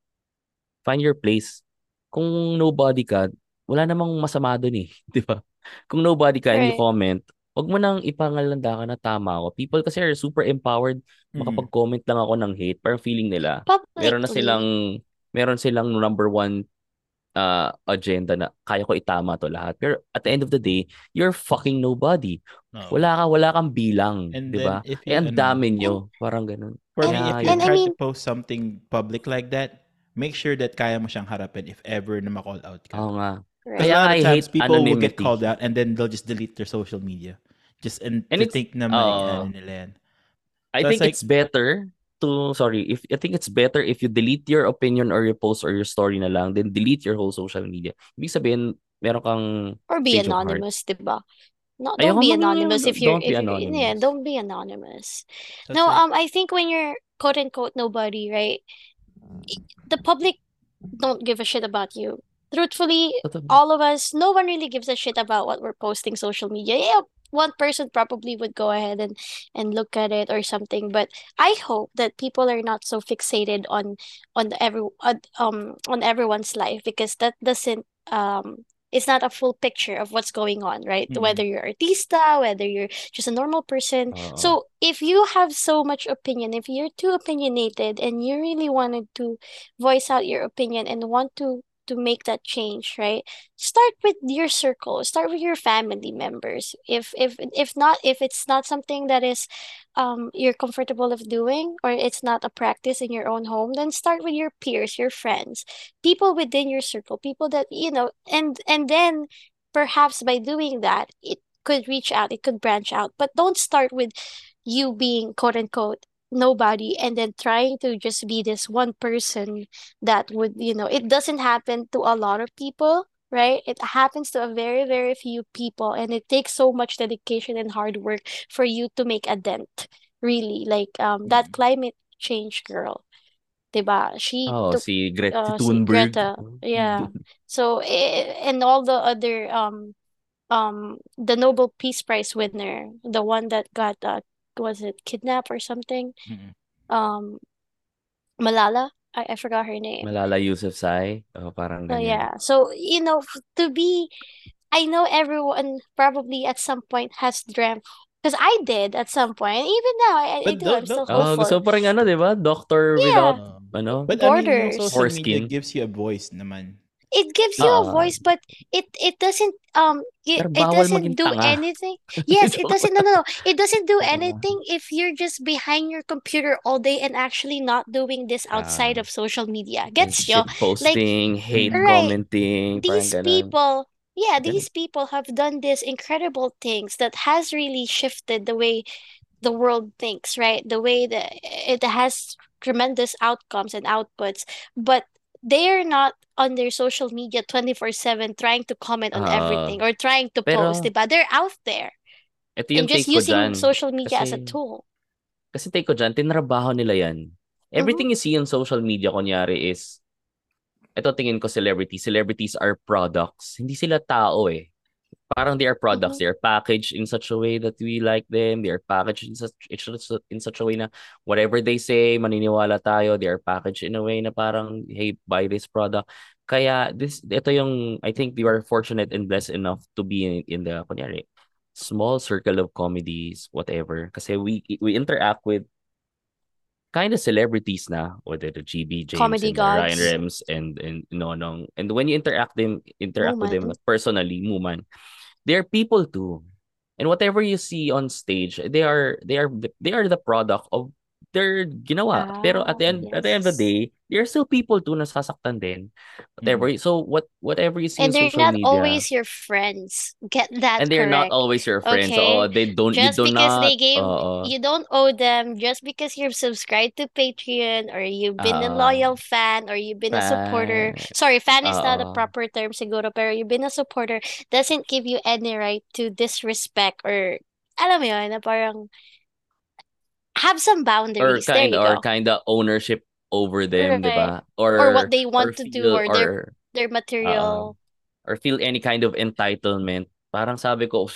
find your place. Kung nobody ka, wala namang masama dun eh. Di ba? Kung nobody ka and you Right. comment, wag mo nang ipangalanda ka na tama ako. People kasi are super empowered. Mhm. Makapag-comment lang ako ng hate. Parang feeling nila, meron na Publicly. silang, meron silang number one uh, agenda na kaya ko itama to lahat. Pero at the end of the day, you're fucking nobody. No. Wala ka, wala kang bilang. And Di ba? then if Eh, you, ang ano, dami nyo. Parang ganun. For And- me, if you and I try mean- to post something public like that, make sure that kaya mo siyang harapin if ever na ma-call out ka. Oo nga. Right. Because Kaya a lot I of times hate people will get anonymity. called out and then they'll just delete their social media. Just and, And to think na may Oo. ano nila yan. I So think it's like- it's better to sorry if I think it's better if you delete your opinion or your post or your story na lang then delete your whole social media. Ibig sabihin meron kang Or be change of heart. anonymous, diba? No, Ayoko don't be anonymous if you're don't be if you're yeah, anonymous. don't be anonymous. That's No, right. um, I think when you're quote unquote nobody, right? The public don't give a shit about you. Truthfully, all of us, no one really gives a shit about what we're posting social media. Yeah, one person probably would go ahead and and look at it or something, but I hope that people are not so fixated on on every on, um on everyone's life because that doesn't um it's not a full picture of what's going on, right? Mm. Whether you're artista, whether you're just a normal person. Oo. So if you have so much opinion, if you're too opinionated and you really wanted to voice out your opinion and want to to make that change, right? Start with your circle, start with your family members. If if if not if it's not something that is um you're comfortable of doing or it's not a practice in your own home, then start with your peers, your friends, people within your circle, people that you know, and and then perhaps by doing that, it could reach out, it could branch out. But don't start with you being quote unquote nobody and then trying to just be this one person that would, you know, it doesn't happen to a lot of people, right? It happens to a very, very few people, and it takes so much dedication and hard work for you to make a dent. Really, like um that Mm. climate change girl, diba? She Oh, took si Greta uh, si Greta, yeah. So eh, and all the other um um the Nobel Peace Prize winner, the one that got uh was it kidnapped or something? Mm-mm. Um Malala, I, I forgot her name. Malala Yousafzai. Oh, parang So yeah, so you know to be, I know everyone probably at some point has dreamt because I did at some point. Even now, I, I But do. tho- I'm still tho- Oh, hopeful. gusto mo pa rin ano, di ba? Doctor Yeah. without, Uh, ano? but I mean, yung Borders. social media gives you a voice naman. It gives you a Ah. voice, but it it doesn't um it, Pero it bawal doesn't maging do tanga. anything. Yes, it doesn't. No, no, no. It doesn't do anything if you're just behind your computer all day and actually not doing this outside Ah. of social media. Yung Gets you? shit posting, hate. Right. commenting, parang These ganun. people, yeah, Ganun. these people have done these incredible things that has really shifted the way the world thinks, right? The way that it has tremendous outcomes and outputs, but they're not on their social media 24/7 trying to comment on everything Ah. or trying to Pero, post, diba? They're out there ito yung and just using dyan. social media as a Kasi, tool. kasi take ko dyan, tinrabaho nila yan. Mm-hmm. Everything you see on social media, kunyari is, ito tingin ko celebrity. Celebrities are products. Hindi sila tao eh. Parang they are products. Mhm. They are packaged in such a way that we like them. They are packaged in such, in such a way na whatever they say, maniniwala tayo. They are packaged in a way na parang, hey, buy this product. Kaya this, ito yung, I think we are fortunate and blessed enough to be in, in the, kunyari, small circle of comedies, whatever. Kasi we we interact with kind of celebrities na, whether the GB James Comedy and the Ryan gods. Rems and and Nonong. And when you interact them interact with them Muman. personally, Muman, they're people too. And whatever you see on stage, they are they are the- they are the product of their ginawa. Pero at the Ah, end at the end of the yes. day, they're still people too na sasaktan din. Whatever. So what whatever you see And they're not media, always your friends. Get that and they're not correct. always your friends. Okay? Oo, they don't you Just do because not they gave, oo. you don't owe them just because you're subscribed to Patreon or you've been a Oo. loyal fan or you've been a supporter. Fan. Sorry, fan is not a proper term siguro, pero you've been a supporter doesn't give you any right to disrespect or alam mo yun, na parang have some or boundaries. There kind you or kind of ownership over them, 'di Right. ba? Or Or what they or want to do or their or their oo. material. or feel any kind of entitlement. Parang sabi ko,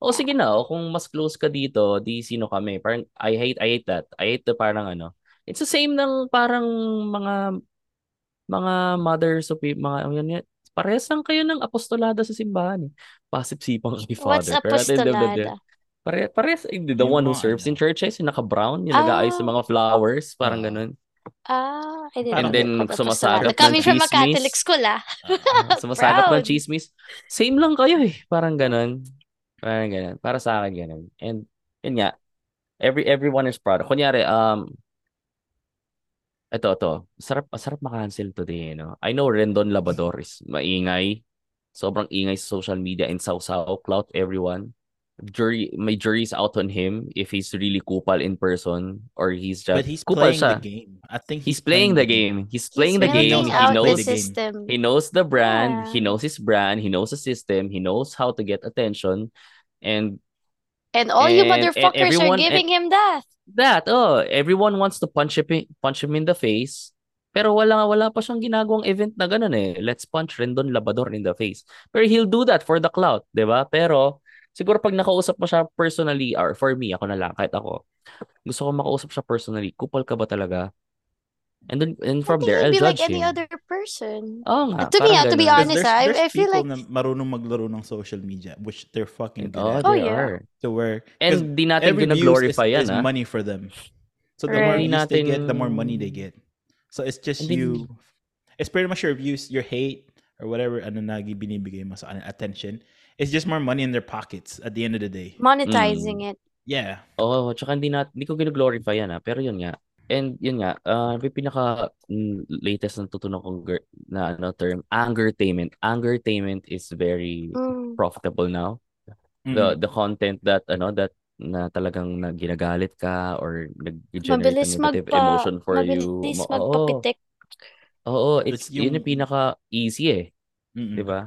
oh sige na, oh, kung mas close ka dito, di sino kami. Parang I hate I hate that. I hate the parang ano. It's the same ng parang mga mga mothers of mga ano yan, parehas lang kayo ng apostolada sa simbahan. Eh. Passive sipang kay What's father. Pero at the end of the day, apostolada? Pare, parehas, eh, the Yung one who serves in ano. churches, yung naka-brown, yung nag-aayos ng Ah, mga flowers, parang Ah. ganun. ah, I didn't And know then sumasagap ng Coming from a Catholic school, ah. Ah. Sumasagap ng chismis. Same lang kayo eh. Parang ganun. Parang ganun. Para sa akin ganun. And yun nga, every everyone is proud. Kunyari, um, ito, ito. Sarap, sarap makancel today, no? I know Rendon Labador is maingay. Sobrang ingay sa social media and sausaw, clout everyone. Jury may jury's out on him if he's really kupal in person or he's just But he's kupal playing siya. the game. I think He's playing the game. He's playing the He's game. building He the knows the game. system. he knows the brand. He Yeah. knows his brand. He knows the system. He knows how to get attention. And And all you and, and motherfuckers are everyone and giving him that. that oh everyone wants to punch him punch him in the face. Pero wala wala pa siyang ginagawang event na ganun eh. Let's punch Rendon Labador in the face. Pero he'll do that for the clout, 'di ba? Pero siguro pag nakausap mo siya personally or for me, ako na lang kahit ako. Gusto ko makausap siya personally. Kupal ka ba talaga? And then and I from there I'll be like judge any him. other person. Oo nga, To me, parang ah, to be honest, there's, ah, I, there's I feel people like na marunong maglaro ng social media, which they're fucking good Oh, at. Oh, they yeah. are. To where, And di natin is, gina-glorify yan, is ah. money for them. So the more Right. views Hindi they get, the more natin- money they get. So it's just And then- you, it's pretty much your views, your hate, or whatever ano na binibigay mo sa kanila, attention. It's just more money in their pockets at the end of the day. monetizing it. Yeah. Oo, tsaka hindi na, hindi ko gino-glorify yan ah, pero yun nga. And yun nga, uh, may pinaka mm, latest na tutunan kong gir- na ano term, angertainment. Angertainment is very Mm. profitable now. Mhm. The the content that ano that na talagang na ginagalit ka or nag-generate Mabilis ng negative magpa, emotion for you. mabilis Ma- Oo, magpapitik. oo, it's, It's yun yung- yung pinaka easy eh, Mhm. 'di ba?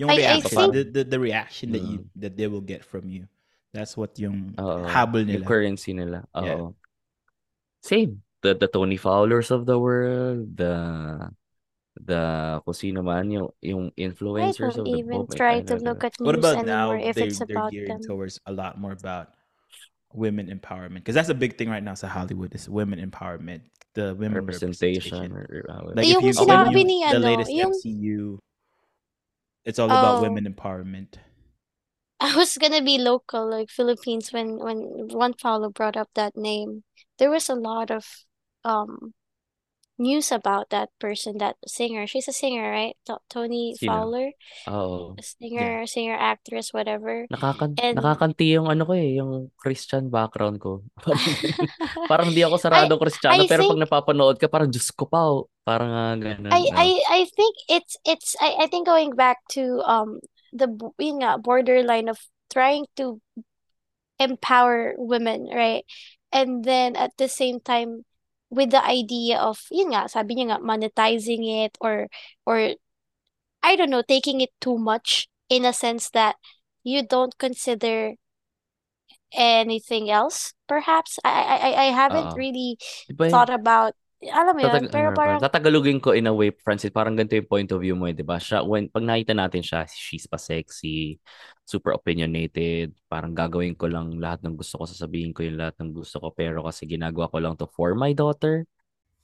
Yung I- I reaction, think- the, the, the reaction that you Mm. that they will get from you. That's what yung Oo. habol Yung nila. currency nila. Oo. Yeah. Same. The the Toni Fowlers of the world, the the kung sino man yung yung influencers of the even moment. try I to don't look know. at What news about now? anymore if They're, it's they're about gearing them. towards a lot more about women empowerment because that's a big thing right now. So Hollywood is women empowerment, the women representation. representation. or, or, uh, Like Yung if you sinabi when you, ni the ano, latest yung- MCU, it's all about Oh. women empowerment. I was gonna be local, like Philippines, when when one follow brought up that name. There was a lot of um news about that person, that singer. She's a singer, right? To- Toni Sino? Fowler, Oo. a singer, singer, actress, whatever. Nakakan And- nakakanti yung ano ko eh, yung Christian background ko. parang hindi ako saradong Kristiyano I pero pag think- napapanood ka parang Diyos ko pa, oh. parang uh, ganun. I no? I I think it's it's I I think going back to um the yun nga borderline of trying to empower women, right? And then at the same time with the idea of yun nga sabi niya nga monetizing it or or I don't know taking it too much in a sense that you don't consider anything else perhaps I I I haven't Oo. really Diba thought about alam mo yun Tatag pero parang tatagalugin ko in a way, Francis, parang ganito yung point of view mo, eh, di ba? Siya, when, pag nakita natin siya, she's pa sexy, super opinionated, parang gagawin ko lang lahat ng gusto ko, sasabihin ko yung lahat ng gusto ko, pero kasi ginagawa ko lang to for my daughter.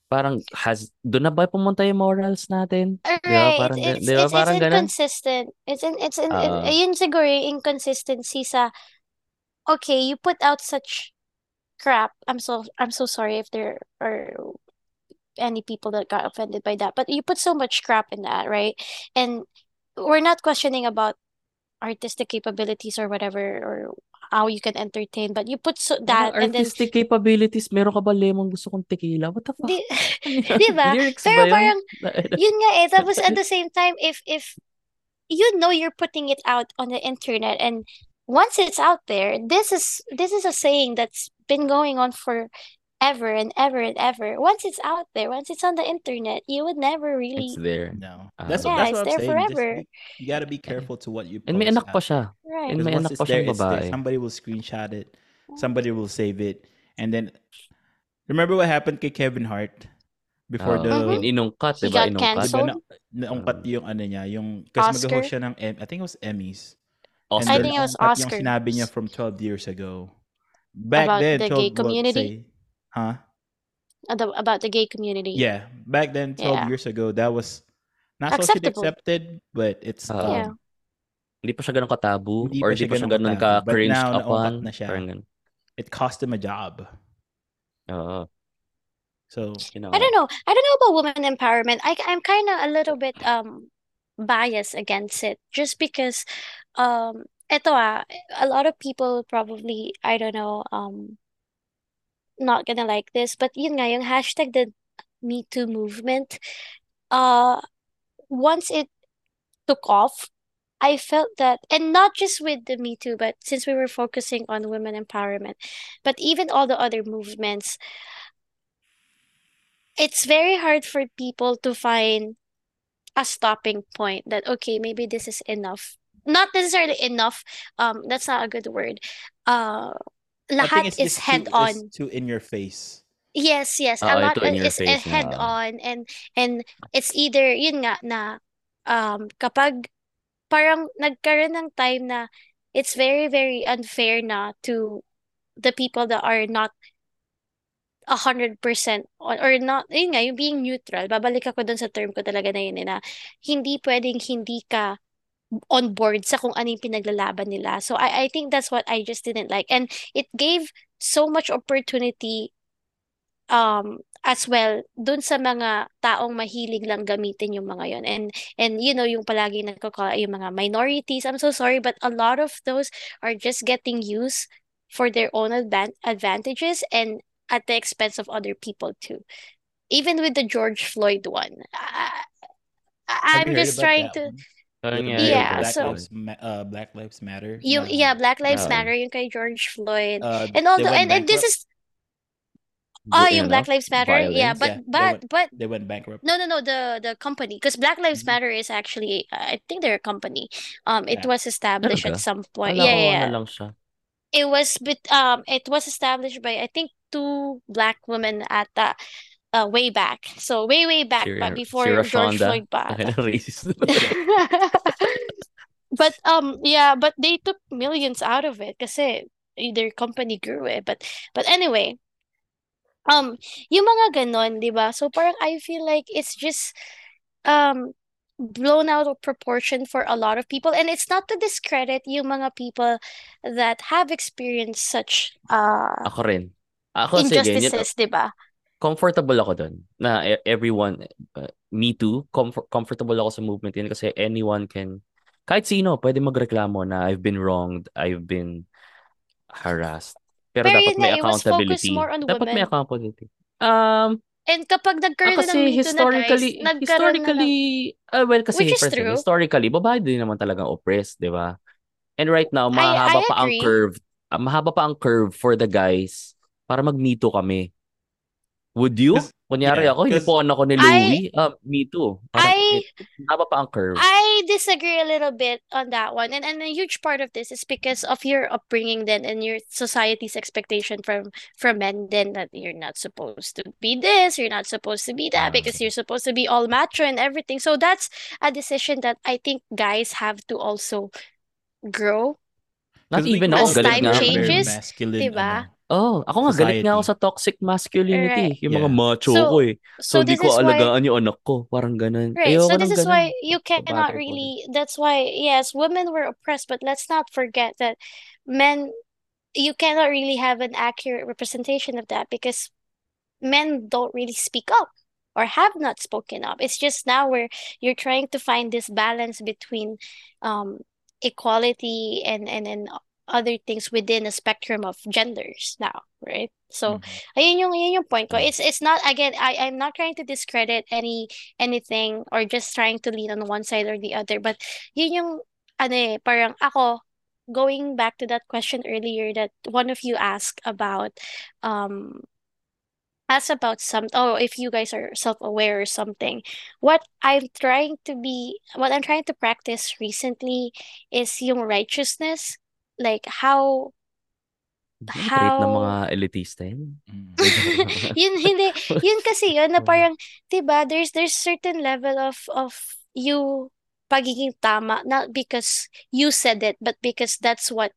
Parang, has, doon na ba pumunta yung morals natin? Di ba? Right, Parang, it's di ba? it's, Parang it's ganun. inconsistent. It's in it's in, it, Ah. ayun siguro yung inconsistency sa okay, you put out such crap. I'm so I'm so sorry if there are any people that got offended by that, but you put so much crap in that, right? And we're not questioning about artistic capabilities or whatever or how you can entertain, but you put so that Ano, and then artistic capabilities, meron ka ba lemon gusto kong tequila? What the fuck? di, Ano di ba? Pero ba yun? parang yun nga eh. Tapos at the same time, if if you know you're putting it out on the internet and once it's out there, this is this is a saying that's been going on for ever and ever and ever. Once it's out there, once it's on the internet, you would never really It's there. No, that's Yeah, what, that's it's what I'm there saying. forever. Just you gotta be careful to what you post. And may anak pa siya. right. And Because may once anak it's pa there, siyang it's there. Somebody will screenshot it. Somebody will save it. And then, remember what happened to Kevin Hart? Before Oo. the, Mhm. In inungkat, He di ba? got Inungkat. Di ba canceled. na, naungkat yung ano niya, yung, kasi Oscar? mag-host siya ng, M- I think it was Emmys. Oscar. I then think it was naungkat Yung sinabi niya from 12 years ago. Back About then, the 12, gay community? say, huh? Uh, about the gay community. Yeah, back then, 12 Yeah. years ago, that was not socially Acceptable. accepted, but it's, Oo. Yeah. Hindi pa siya ganun katabu Hindi or pa hindi siya pa siya ganun ganun katabu. But ka-cringed now, upon. na siya. Parang ganun. it cost him a job. Oo. So, You know, I don't know. I don't know about women empowerment. I I'm kind of a little bit um biased against it just because um eto ah, a lot of people probably I don't know um not gonna like this, but yun nga yung hashtag the Me Too movement uh once it took off I felt that, and not just with the Me Too, but since we were focusing on women empowerment, but even all the other movements, it's very hard for people to find a stopping point that, okay, maybe this is enough. Not necessarily enough. Um, that's not a good word. Uh, lahat is head too on. too in your face. Yes, yes. A Oo, lot ito in your is a face head na. on and and it's either yun nga na um kapag parang nagkaroon ng time na it's very very unfair na to the people that are not a hundred percent on or not yun nga yung being neutral babalik ako dun sa term ko talaga na yun eh, na hindi pwedeng hindi ka on board sa kung ano yung pinaglalaban nila. So I I think that's what I just didn't like. And it gave so much opportunity um as well dun sa mga taong mahilig lang gamitin yung mga yon and and you know yung palagi nagko-call yung mga minorities. I'm so sorry but a lot of those are just getting used for their own advan advantages and at the expense of other people too. Even with the George Floyd one I, I'm just trying to one? Parang With nga, the Yeah, Black so- Lives uh, Black Lives Matter. yung na, yeah Black Lives Oo. Matter yung kay George Floyd uh, and they although went and, and this is oh Bu- yung ano, Black Lives Matter yeah but Yeah, they but went- but They went bankrupt. No, no, no, the the company. Because Black Lives Mhm. Matter is actually, uh, I think they're a company. Um, it Yeah. was established at some point. Kala Yeah, yeah, ano yeah. lang siya. It was, but um, it was established by I think two black women at the, uh, way back. So way, way back, but before George. Floyd pa. Ang ata. racist. But um, yeah, but they took millions out of it kasi their company grew it. But but anyway, um, yung mga ganon, di ba? So parang I feel like it's just um blown out of proportion for a lot of people and it's not to discredit yung mga people that have experienced such uh Ako rin. Ako sige, yun, injustices, di ba? Comfortable ako dun na e- everyone, uh, me too, comfort, comfortable ako sa movement yun kasi anyone can, kahit sino, pwede magreklamo na I've been wronged, I've been harassed. Pero, Pero dapat may accountability. dapat may accountability. Um, And kapag ah, nagkaroon na ng kasi Too na guys, historically, nagkaroon na ng historically, ah, well, kasi Which is first, true. historically, babae din naman talagang oppressed, di ba? And right now, I- mahaba I pa ang curve. ah, mahaba pa ang curve for the guys para mag-me too kami. Would you? 'Cause- Kunyari yeah, ako, 'cause hinipuan ako ni I- Louie. Ah, me too. Parang, I- mahaba pa ang curve. I disagree a little bit on that one. And and a huge part of this is because of your upbringing then and your society's expectation from from men then that you're not supposed to be this, you're not supposed to be that Ah. because you're supposed to be all macho and everything. So that's a decision that I think guys have to also grow. Not even grew ako, As galit time nga ako. in a very changes, masculine, diba? ano, Oh, ako nga galit nga ako society. sa toxic masculinity. Right. Yung mga Yeah. macho So- ko eh. So, So di this ko is why alagaan yung anak ko. Parang ganun. Right. Ayoko So this is ganun. why you cannot Kabado ko really, that's why, yes, women were oppressed, but let's not forget that men, you cannot really have an accurate representation of that because men don't really speak up or have not spoken up. It's just now where you're trying to find this balance between um equality and and and other things within a spectrum of genders now, right? So Mhm. ayun yung yun yung point ko. It's it's not again I I'm not trying to discredit any anything or just trying to lean on one side or the other, but yun yung ano eh, parang ako going back to that question earlier that one of you asked about um asked about some oh if you guys are self-aware or something. What I'm trying to be what I'm trying to practice recently is yung righteousness like how Ang trait ng mga elitista yun. Mm. yun hindi yun kasi yun na Oo. parang 'di ba there's there's certain level of of you pagiging tama not because you said it but because that's what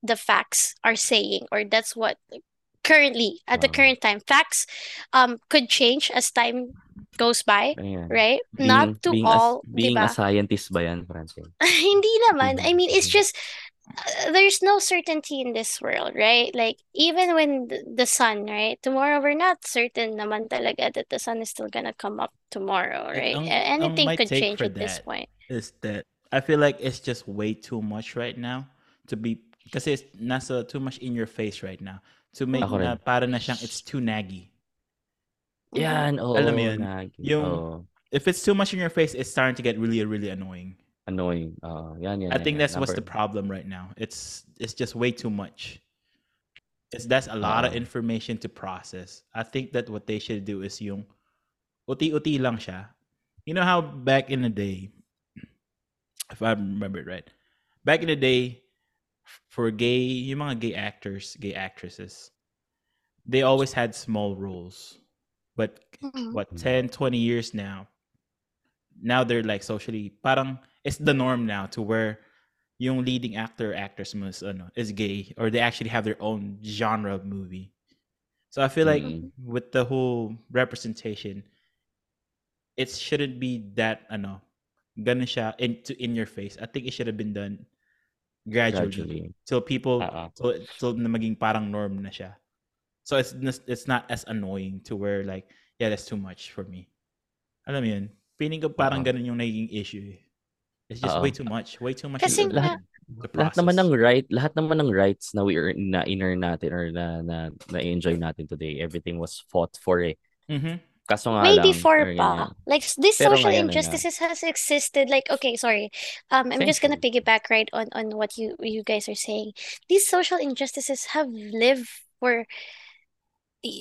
the facts are saying or that's what currently at the current time facts um could change as time goes by Ayan. right Being, not to being, all a, 'di being ba a scientist ba yan, Francine? hindi naman. I mean, it's just Uh, there's no certainty in this world, right? Like even when the, the sun, right? Tomorrow we're not certain naman talaga that the sun is still gonna come up tomorrow, right? Um, ang- um, Anything ang could change at this point. is that I feel like it's just way too much right now to be because it's nasa too much in your face right now to make Ako na rin. para na siyang it's too naggy. Yan, oo. Alam mo yun, Nagi. yung- oo. If it's too much in your face, it's starting to get really really annoying. Annoying. Uh, yan, yan, I yan, think yan. that's what's the problem right now. It's it's just way too much. It's that's a lot of information to process. I think that what they should do is yung uti-uti lang siya. You know how back in the day, if I remember it right, back in the day, for gay, yung mga gay actors, gay actresses, they always had small roles. But Mhm. what, Mm. 10, 20 years now, now they're like socially, parang it's the norm now to where yung leading actor or actress mas, ano, is gay or they actually have their own genre of movie. So I feel like Mm. with the whole representation, it shouldn't be that ano, ganun siya in, to, in your face. I think it should have been done gradually, gradually. till people Oo. till, till na maging parang norm na siya. So it's it's not as annoying to where like yeah that's too much for me. Alam mo yun? Feeling ko parang Oo. ganun yung naging issue. eh. It's just Oo. way too much. Way too much. Kasi to- Lahat- to Lahat naman ng right, lahat naman ng rights na we earn, na inner natin or na na, na enjoy natin today, everything was fought for eh. Mhm. Kaso nga Way lang, before pa. ganyan. Like s- this Pero social ngayon, injustices has existed. Like okay, sorry. Um, I'm just gonna piggyback right on on what you you guys are saying. These social injustices have lived for i-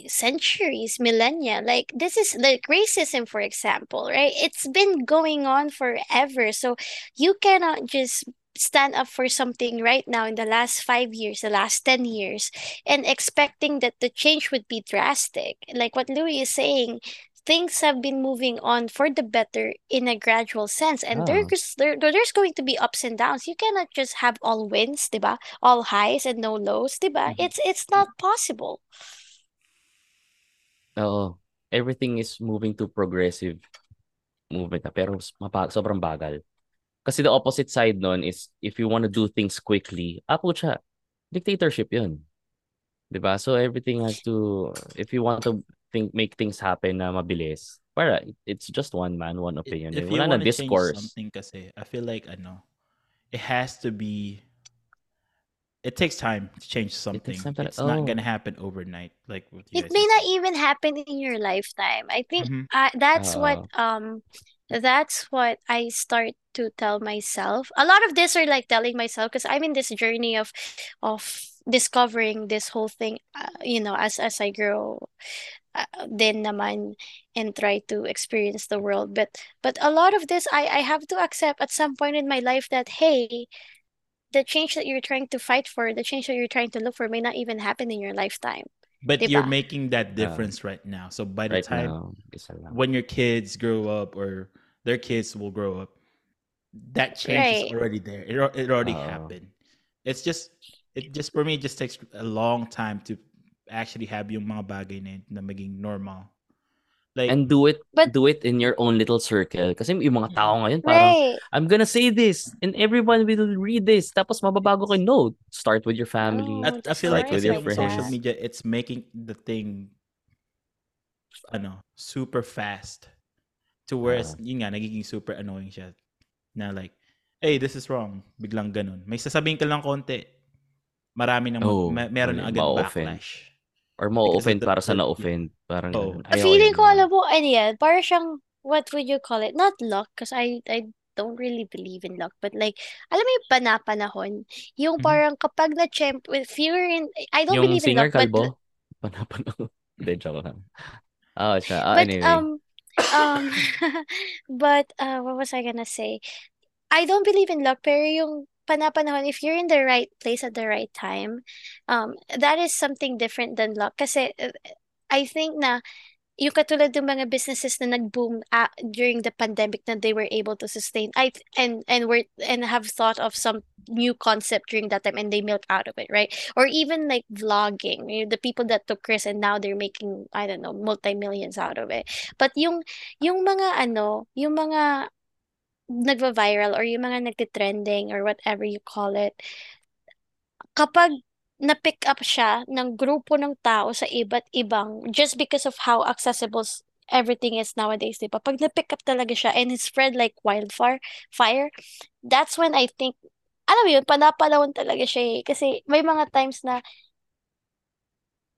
centuries, millennia. Like this is like racism, for example, right? It's been going on forever. So you cannot just stand up for something right now in the last five years, the last 10 years, and expecting that the change would be drastic. Like what Louis is saying, things have been moving on for the better in a gradual sense. And Ah. there's there, there's going to be ups and downs. You cannot just have all wins, diba? All highs and no lows, diba? Mhm. It's it's not possible. Oo. Everything is moving to progressive movement na, pero mapa, sobrang bagal. Kasi the opposite side nun is if you want to do things quickly, apo siya, dictatorship yun. ba? So everything has to, if you want to think make things happen na mabilis, para it's just one man, one opinion. If eh. you Wala na want to change discourse. something kasi, I feel like ano, it has to be it takes time to change something. time tala- It's not oh. gonna happen overnight like what you It guys may not even happen in your lifetime. I think Mhm. uh, that's what um that's what I start to tell myself. A lot of this are like telling myself because I'm in this journey of of discovering this whole thing uh, you know as as I grow uh, din naman and try to experience the world but but a lot of this I I have to accept at some point in my life that hey the change that you're trying to fight for the change that you're trying to look for may not even happen in your lifetime But Diba? you're making that Yeah. difference right now. So by the Right time now, when your kids grow up or their kids will grow up, that change Right. is already there. It, it already Oo. happened. It's just it just for me it just takes a long time to actually have yung mga bagay na, yun na maging normal. Like And do it, But- do it in your own little circle. Kasi yung mga tao ngayon, parang, right I'm gonna say this, and everyone will read this. Tapos mababago ko. No, start with your family. No. I, I feel like with your like social media it's making the thing ano, super fast to where Ah. yun nga nagiging super annoying siya na like hey this is wrong biglang ganun may sasabihin ka lang konti marami nang Oh, ma- meron na oh, agad ma-offend. backlash Or ma-offend para sa na-offend. Parang Oh. ganun. Ayaw, feeling ayaw, ko, alam mo, ano yan, parang siyang, what would you call it? Not luck, because I, I don't really believe in luck, but like, alam mo yung panapanahon, yung Mhm. parang kapag na-champ, if you're in, I don't Yung believe in singer luck, but, kalbo? Panapano. Hindi, joke lang. Ah, siya. Ah, but, anyway. um, um, but, uh, what was I gonna say? I don't believe in luck, pero yung panapanahon, if you're in the right place at the right time, um, that is something different than luck. Kasi, uh, I think na, yung katulad ng mga businesses na nag-boom uh, during the pandemic na they were able to sustain I and and were and have thought of some new concept during that time and they milk out of it right or even like vlogging you know, the people that took risks and now they're making I don't know multi-millions out of it but yung yung mga ano yung mga nagva-viral or yung mga nagtitrending or whatever you call it kapag na-pick up siya ng grupo ng tao sa iba't ibang just because of how accessible everything is nowadays, di ba? Pag na-pick up talaga siya and it spread like wildfire, fire, that's when I think, alam mo yun, panapanahon talaga siya eh. Kasi may mga times na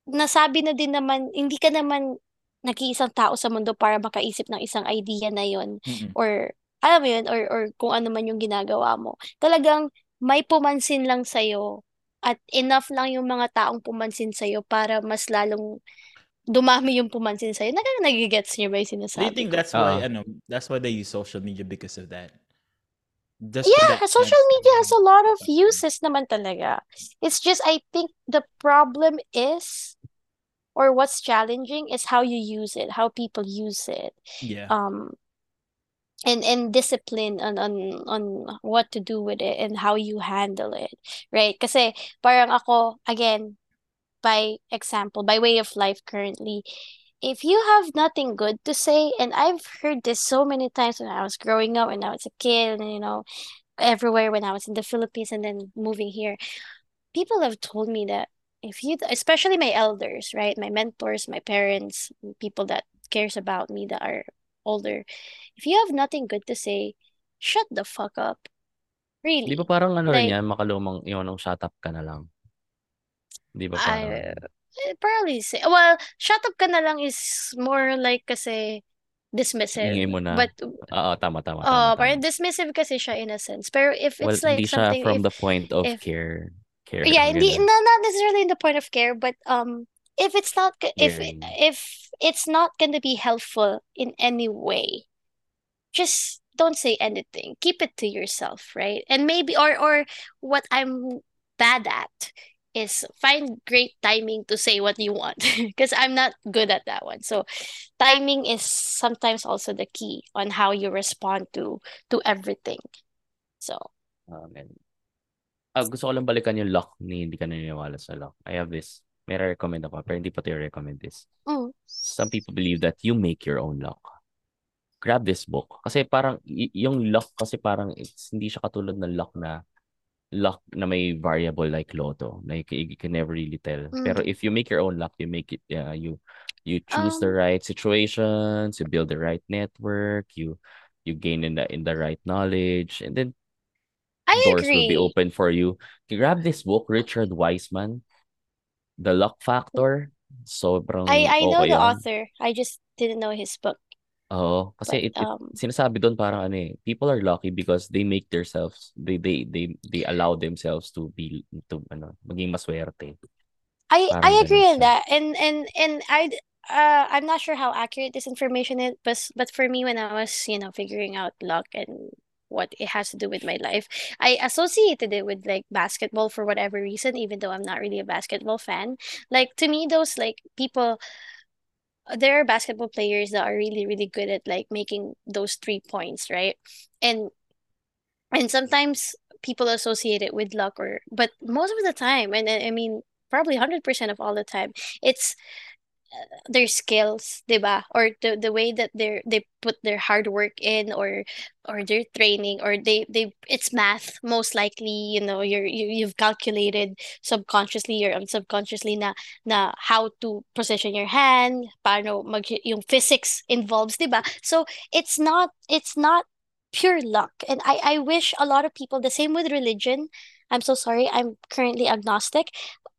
nasabi na din naman, hindi ka naman nag-iisang tao sa mundo para makaisip ng isang idea na yon Mm-mm. or alam mo yun, or, or kung ano man yung ginagawa mo, talagang may pumansin lang sa'yo at enough lang yung mga taong pumansin sa'yo para mas lalong dumami yung pumansin sa'yo. Nag nagigets niyo ba yung Do you sinasabi think that's why Oo. ano, that's why they use social media because of that? Just Yeah, that social media has a lot of uses naman talaga. It's just I think the problem is or what's challenging is how you use it, how people use it. Yeah. Um and and discipline on on on what to do with it and how you handle it, right? Kasi parang ako again, by example, by way of life currently, if you have nothing good to say, and I've heard this so many times when I was growing up, and I was a kid, and you know, everywhere when I was in the Philippines and then moving here, people have told me that if you, especially my elders, right, my mentors, my parents, people that cares about me that are older, if you have nothing good to say, shut the fuck up. Di Really. ba parang ano Like, yan, makalumang yun, nung shut up ka na lang. Di ba I parang, eh, probably say, well, shut up ka na lang is more like kasi dismissive. hingay mo na. But, Oo, tama, tama, tama, uh, parang dismissive kasi siya in a sense. Pero if Well, it's like hindi siya something, from if, the point of if, care. Care, yeah, hindi, no, not necessarily in the point of care, but, um, if it's not, if, Caring. if it's not gonna be helpful in any way, just don't say anything. Keep it to yourself, right? And maybe, or, or what I'm bad at is find great timing to say what you want because I'm not good at that one. So timing is sometimes also the key on how you respond to to everything. So Amen. Ah, gusto ko lang balikan yung lock ni hindi ka naniniwala sa lock. I have this. May recommend ako, pero hindi pa tayo recommend this. mm, Some people believe that you make your own lock. Grab this book. Kasi parang, yung lock kasi parang, it's, hindi siya katulad ng lock na, lock na may variable like Lotto. Like, you, can never really tell. Pero mm. if you make your own lock, you make it, uh, you, you choose the Um, right situations, you build the right network, you, you gain in the, in the right knowledge, and then I doors will be agree. open for you. Grab this book, Richard Wiseman, The Luck Factor. Sobrang I I know okay the yun. author. I just didn't know his book. Oo, kasi But it, it um sinasabi doon parang ano eh, people are lucky because they make themselves, they they they they allow themselves to be to ano, maging maswerte. I Parang I agree on that. And and and I uh I'm not sure how accurate this information is, but but for me when I was, you know, figuring out luck and what it has to do with my life, I associated it with like basketball for whatever reason, even though I'm not really a basketball fan. Like to me, those like people there are basketball players that are really, really good at like making those three points, right? And and sometimes people associate it with luck or but most of the time and I mean probably 100% of all the time it's uh, their skills, ba? Or the the way that they they put their hard work in or or their training or they they it's math most likely, you know, you're you, you've calculated subconsciously or subconsciously na na how to position your hand, paano mag yung physics involves, ba? So it's not it's not pure luck. And I I wish a lot of people the same with religion. I'm so sorry. I'm currently agnostic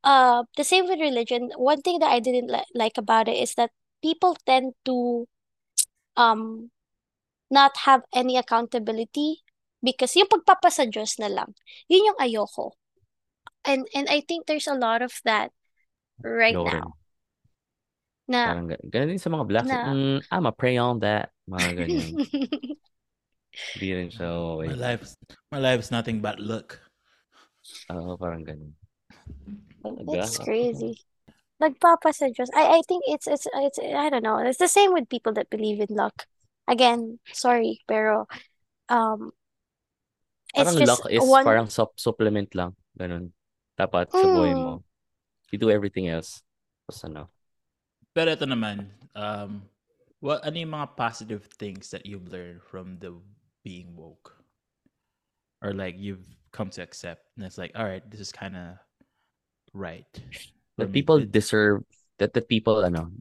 uh the same with religion one thing that I didn't li like about it is that people tend to um not have any accountability because yung pagpapa sa Diyos na lang yun yung ayoko and and I think there's a lot of that right Ayoko rin. now na Parang ganun din sa mga blacks. na Mm, I'm a pray on that. Mga ganyan. Hindi rin siya okay. My life's my life's nothing but luck. Oo, parang ganun. Talaga? it's crazy nagpapa sa Diyos I I think it's it's it's I don't know it's the same with people that believe in luck again sorry pero um it's Parang just luck is one parang sup- supplement lang. Ganun. Dapat sa buhay mm, mo. You do everything else. Tapos ano. Pero ito naman, um, what ano yung mga positive things that you've learned from the being woke? Or like you've come to accept and it's like, all right, this is kind of right for That me. people It- deserve, that the people, ano,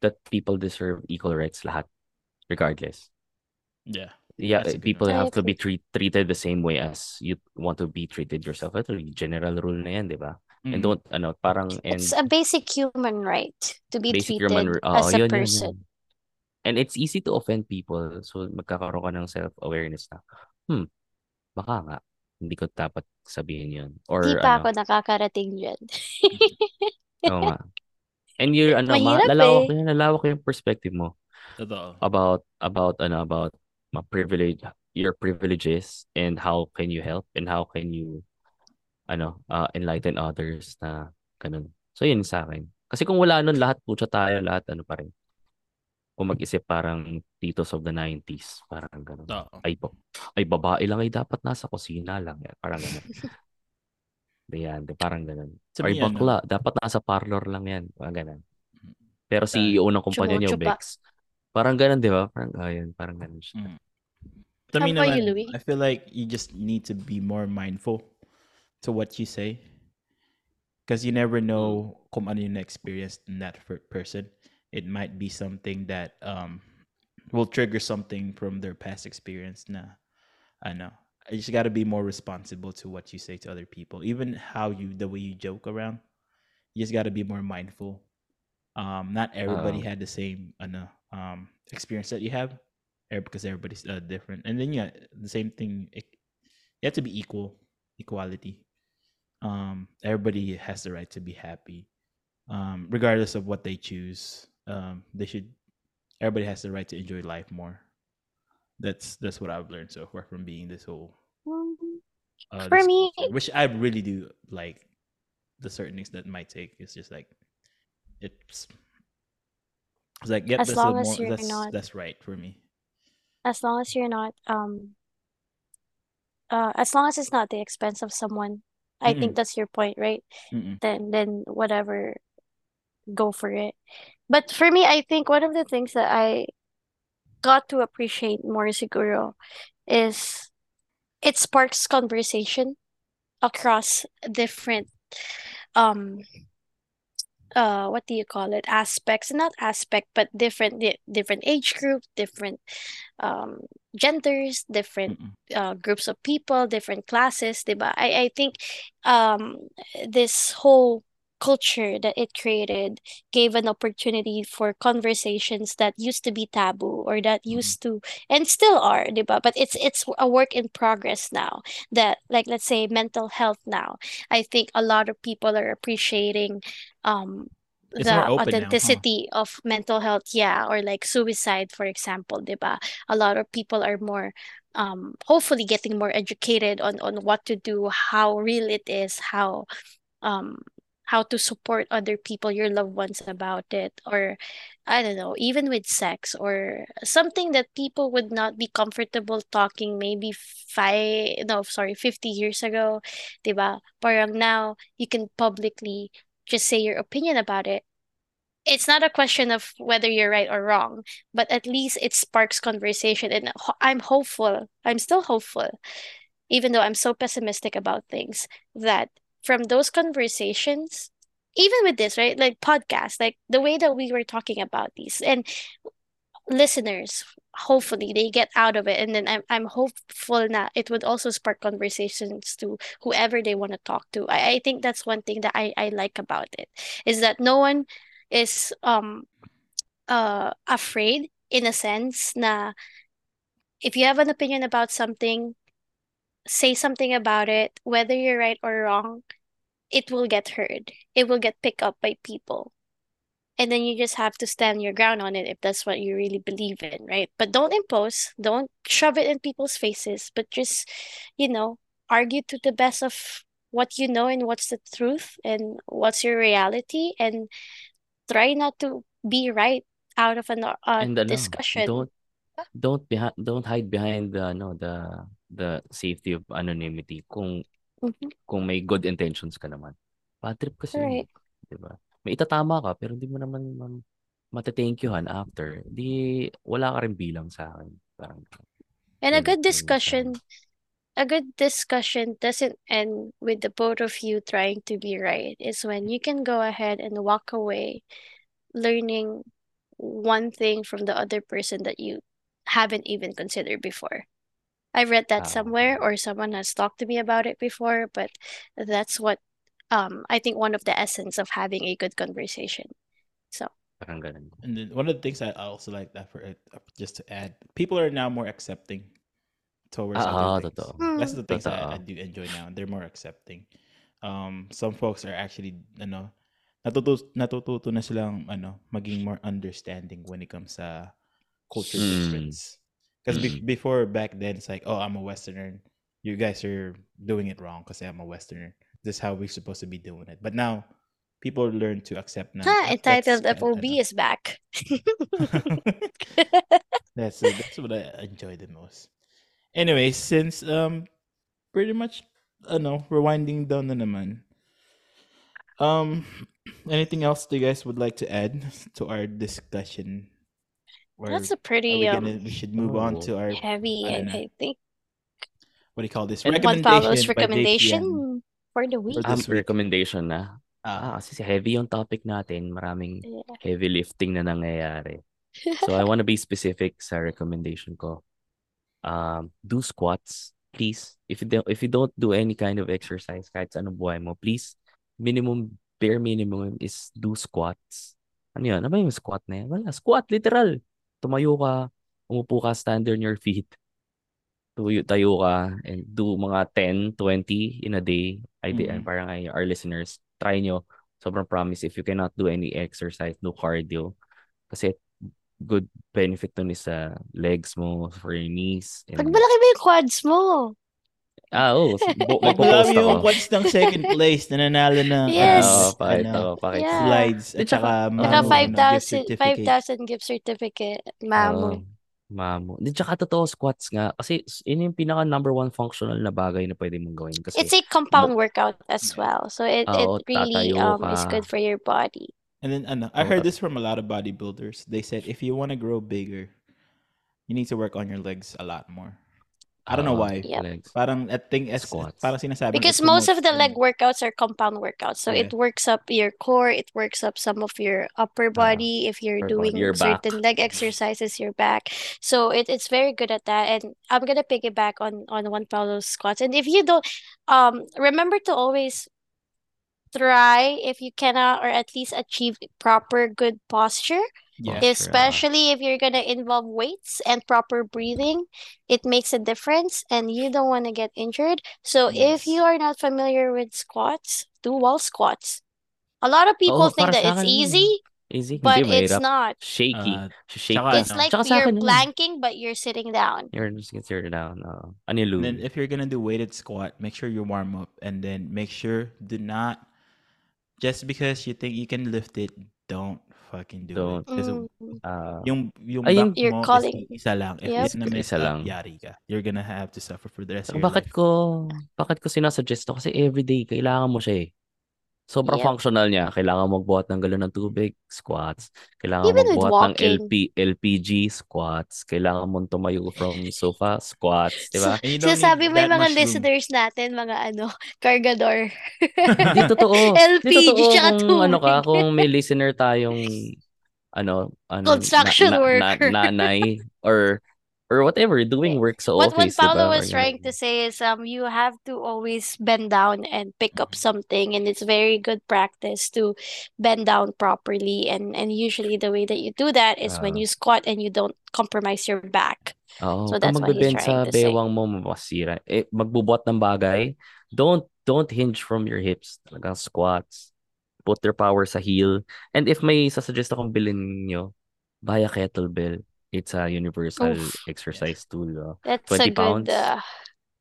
that people deserve equal rights lahat. Regardless. yeah. Yeah, That's a good people I have to be agree treat, treated the same way as you want to be treated yourself. Ito, yung general rule na yan, di ba? And Mm. don't, ano, parang, and it's a basic human right to be basic human, treated as oh, a yun, yun, person yun. and it's easy to offend people. So, magkakaroon ka ng self-awareness na, hmm, baka nga, hindi ko dapat sabihin yun. Or Di pa ako ano, nakakarating dyan. oo nga. And you're, ano, ma, Mahirap lalawak, eh. lalawak yung perspective mo Totoo. about, about, ano, about ma privilege, your privileges and how can you help and how can you, ano, uh, enlighten others na ganun. So, yun sa akin. Kasi kung wala nun, lahat pucha tayo, lahat ano pa rin. Kung mag-isip parang titos of the 90s, parang ganun. Oo. Ay, po, ay babae lang ay dapat nasa kusina lang. Yan. Parang ganun. Yan, parang ganun. To Ay ano, bakla, dapat nasa parlor lang yan. Parang ganun. Pero CEO ng kumpanya niyo, Chumo-chupa. Bex. Parang ganun, di ba? Parang, ayun, parang ganun siya. Mm. To me you, naman, Louie? I feel like you just need to be more mindful to what you say. Because you never know kung ano yung experience in that per- person. It might be something that um will trigger something from their past experience Nah, I know. You just got to be more responsible to what you say to other people. Even how you the way you joke around. You just got to be more mindful. Um not everybody Um, had the same ano um experience that you have because everybody's uh, different. And then yeah, the same thing. It, you have to be equal, equality. Um, everybody has the right to be happy, um, regardless of what they choose. Um, they should. Everybody has the right to enjoy life more. That's that's what I've learned so far from being this whole. Uh, For this me, culture, which I really do like, the certain things that might take is just like, it's. It's like yeah, as that's long as more you're that's not, that's right for me. as long as you're not, um, uh, as long as it's not the expense of someone, I think Mm-mm. that's your point, right? Mm-mm. Then, then whatever, go for it. But for me, I think one of the things that I got to appreciate more, siguro, is it sparks conversation across different um uh what do you call it aspects not aspect but different di- different age group different um genders different Mm-mm. uh, groups of people different classes diba? I, I think um this whole culture that it created gave an opportunity for conversations that used to be taboo or that used to and still are diba? but it's it's a work in progress now that like let's say mental health now I think a lot of people are appreciating um It's the open now, huh? authenticity of mental health yeah or like suicide for example diba a lot of people are more um hopefully getting more educated on on what to do how real it is how um how to support other people your loved ones about it or i don't know even with sex or something that people would not be comfortable talking maybe five no sorry 50 years ago diba? Parang now you can publicly just say your opinion about it. It's not a question of whether you're right or wrong but at least it sparks conversation and i'm hopeful i'm still hopeful even though I'm so pessimistic about things, that from those conversations, even with this, right, like podcast, like the way that we were talking about these, and listeners, hopefully they get out of it, and then I'm I'm hopeful that it would also spark conversations to whoever they want to talk to. I, I think that's one thing that I I like about it is that no one is um uh afraid in a sense na if you have an opinion about something say something about it, whether you're right or wrong, it will get heard. It will get picked up by people. And then you just have to stand your ground on it if that's what you really believe in, right? But don't impose, don't shove it in people's faces, but just, you know, argue to the best of what you know and what's the truth and what's your reality and try not to be right out of an uh, And discussion. don't don't behind don't hide behind the no the the safety of anonymity kung Mhm. kung may good intentions ka naman. Bad trip kasi Right. 'di ba? May itatama ka pero hindi mo naman mate-thankyuhan after. Di wala ka rin bilang sa akin. Parang And a good discussion a good discussion doesn't end with the both of you trying to be right. It's when you can go ahead and walk away learning one thing from the other person that you haven't even considered before. I read that Ah. somewhere or someone has talked to me about it before, but that's what um I think one of the essence of having a good conversation. So And then one of the things I also like that for it, uh, just to add, people are now more accepting towards Ah, other oo, things. totoo. That's the things I, I do enjoy now. They're more accepting. Um, some folks are actually, ano, natututo, natututo na silang, ano, maging more understanding when it comes to culture Mm. difference. Because Mm. before back then, it's like, oh, I'm a Westerner. You guys are doing it wrong because I'm a Westerner. This is how we're supposed to be doing it. But now, people learn to accept now. Ha, entitled that's kind of- FOB is back. that's uh, that's what I enjoy the most. Anyway, since um pretty much I know we're winding down na naman. Um anything else do you guys would like to add to our discussion? Or That's a are pretty we um gonna we should move on to our heavy, I I, don't know. I think. what do you call this? Juan Pablo's Recommendation recommendation for the week. For week. recommendation na. Ah, Ah, kasi si heavy yung topic natin. Maraming Yeah. heavy lifting na nangyayari. So I want to be specific sa recommendation ko. Um, do squats, please. If you don't, if you don't do any kind of exercise kahit sa anong buhay mo, please, minimum, bare minimum is do squats. Ano yun? Ano ba yung squat na yan? Wala, squat, literal. Tumayo ka, umupo ka, stand on your feet. Tuyo, tayo ka, and do mga 10, 20 in a day. I, Mm. Parang ay, our listeners, try nyo. Sobrang promise, if you cannot do any exercise, do cardio. Kasi good benefit nun is sa legs mo, for your knees. Pag and- malaki ba yung quads mo? Ah, oo. Oh, bu- Pag magpo-post marami yung ako. quads ng second place na nanalo ng Yes. ano, Oo, pakita ano, ko, pakita Yeah. slides at saka ano, gift 5,000 certificate. 5,000 gift certificate. Oo, Mamo. mamo. Di, tsaka totoo, squats nga. Kasi yun yung pinaka number one functional na bagay na pwede mong gawin. Kasi, It's a compound workout as well. So it, it Oo, really um is good for your body. And then ano, I heard this from a lot of bodybuilders. They said if you want to grow bigger, you need to work on your legs a lot more. I don't know Oo, why. Yep. legs. Parang I think as Squats. parang sinasabi Because most of the leg workouts are compound workouts. So Yeah. it works up your core, it works up some of your upper body if you're upper doing your back. certain leg exercises, your back. So it, it's very good at that. And I'm gonna piggyback on on Juan Paulo's squats. And if you don't um remember to always try if you cannot or at least achieve proper good posture. Yeah, Posture, ah. especially if you're gonna involve weights and proper breathing, it makes a difference and you don't want to get injured. So if you are not familiar with squats, do wall squats. A lot of people Oo, think that it's easy, Easy, but hindi it's mahirap. not. Shaky. Uh, Shaky. It's ano, like Tsaka you're akin yun. but you're sitting down. You're just get your down. oo. Ano And then if you're gonna do weighted squat, make sure you warm up, and then make sure do not just because you think you can lift it, don't fucking do Don't. it. Kasi. Ah, yung yung Ay, back You're mo calling- is isa lang. If Yep. it's na mess Isa lang. yari ka. You're gonna have to suffer for the rest of Saka your bakit life. ko, bakit ko sinasuggest to? Kasi everyday, kailangan mo siya eh. Sobrang Yep. functional niya. Kailangan mo magbuhat ng galon ng tubig, squats. Kailangan Even mo magbuhat ng. LP, LPG, squats. Kailangan mo tumayo from sofa, squats. Di ba? And you don't Sinasabi need may that mga much room. listeners natin, mga ano, cargador. Hindi totoo. LPG totoo tsaka kung ano ka, kung may listener tayong ano, ano, Construction worker. nanay or or whatever, doing work sa What what office, di ba? Paolo Or was trying to say is um you have to always bend down and pick up something and it's very good practice to bend down properly and and usually the way that you do that is when Ah. you squat and you don't compromise your back. Oo, So that's what he's magbe-bend sa trying to say. bewang mo, masira. Eh, magbubuhat ng bagay, don't don't hinge from your hips. Talagang squats. Put your power sa heel. And if may sasuggest akong bilhin nyo, buy a kettlebell. It's a universal Oof. exercise tool. oh. That's 20 a good pounds, uh,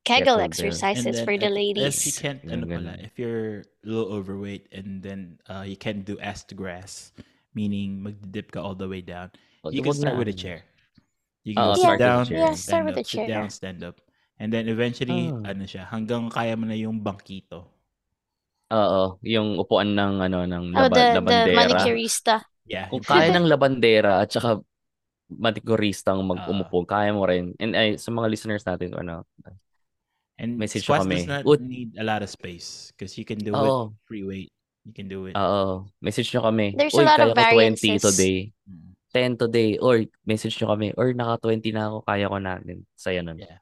Kegel exercises And for the if- If you ladies. can't, ano pala, if you're a little overweight and then uh, you can't do ass to grass, meaning magdip ka all the way down, O, you can start na. with a chair. You can Oo, go start sit with a down, chair. Yeah, start stand with up, a sit down, stand up. And then eventually, Ah. ano siya, hanggang kaya mo na yung bankito. Oo, yung upuan ng ano ng Oh, laba, the the labandera. manicurista. Yeah. Kung kaya ng labandera at saka manicurista ang Ah. mag-umupo, kaya mo rin. And ay, sa mga listeners natin, ano, And Message nyo squats kami. does not Ut- need a lot of space because you can do it Oo. free weight. You can do it. Oo. Message nyo kami. There's a Uy, lot kaya of ko 20 variances. today. Mm. 10 today. Or message nyo kami. Or naka 20 na ako, kaya ko natin. Saya nun. Yeah.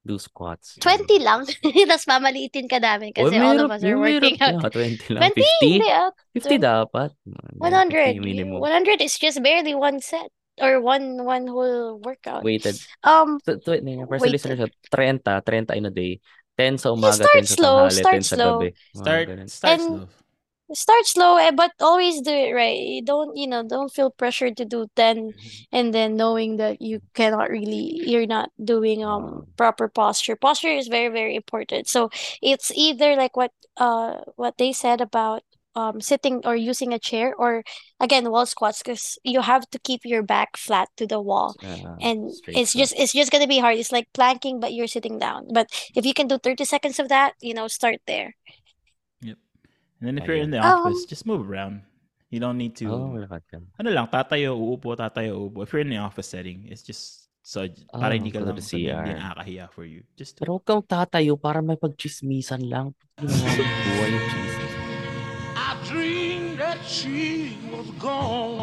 do squats. 20 lang. Tapos mamaliitin ka namin Oh, kasi all of us are working out. niya. 20 lang. 20? 50? Hindi ah. 50 dapat. Hindi, 100. 50 minimum. 100 is just barely one set or one one whole workout. Weighted. Um, So, to, no, for sa Weighted. listeners, 30, 30 in a day. 10 sa umaga, start 10 sa slow, tanghali, start 10 sa slow. gabi. Mga Start ganun. start And- slow. start slow eh, but always do it right. You don't, you know, don't feel pressured to do 10 and then knowing that you cannot really you're not doing um proper posture. Posture is very, very important. So it's either like what uh what they said about um sitting or using a chair or again wall squats because you have to keep your back flat to the wall. And straight it's just it's just gonna be hard. It's like planking, but you're sitting down. But if you can do 30 seconds of that, you know, start there. Yep and then if you're in the Um, office, just move around. You don't need to oh, lakad ka. ano lang, tatayo, uupo, tatayo, uupo. If you're in the office setting, it's just so para Oh, hindi ka go to lang the sabihin, hindi nakakahiya for you. Just Pero huwag kang tatayo para may pagchismisan lang. Ginawa mo buhay yung chismis. She was gone.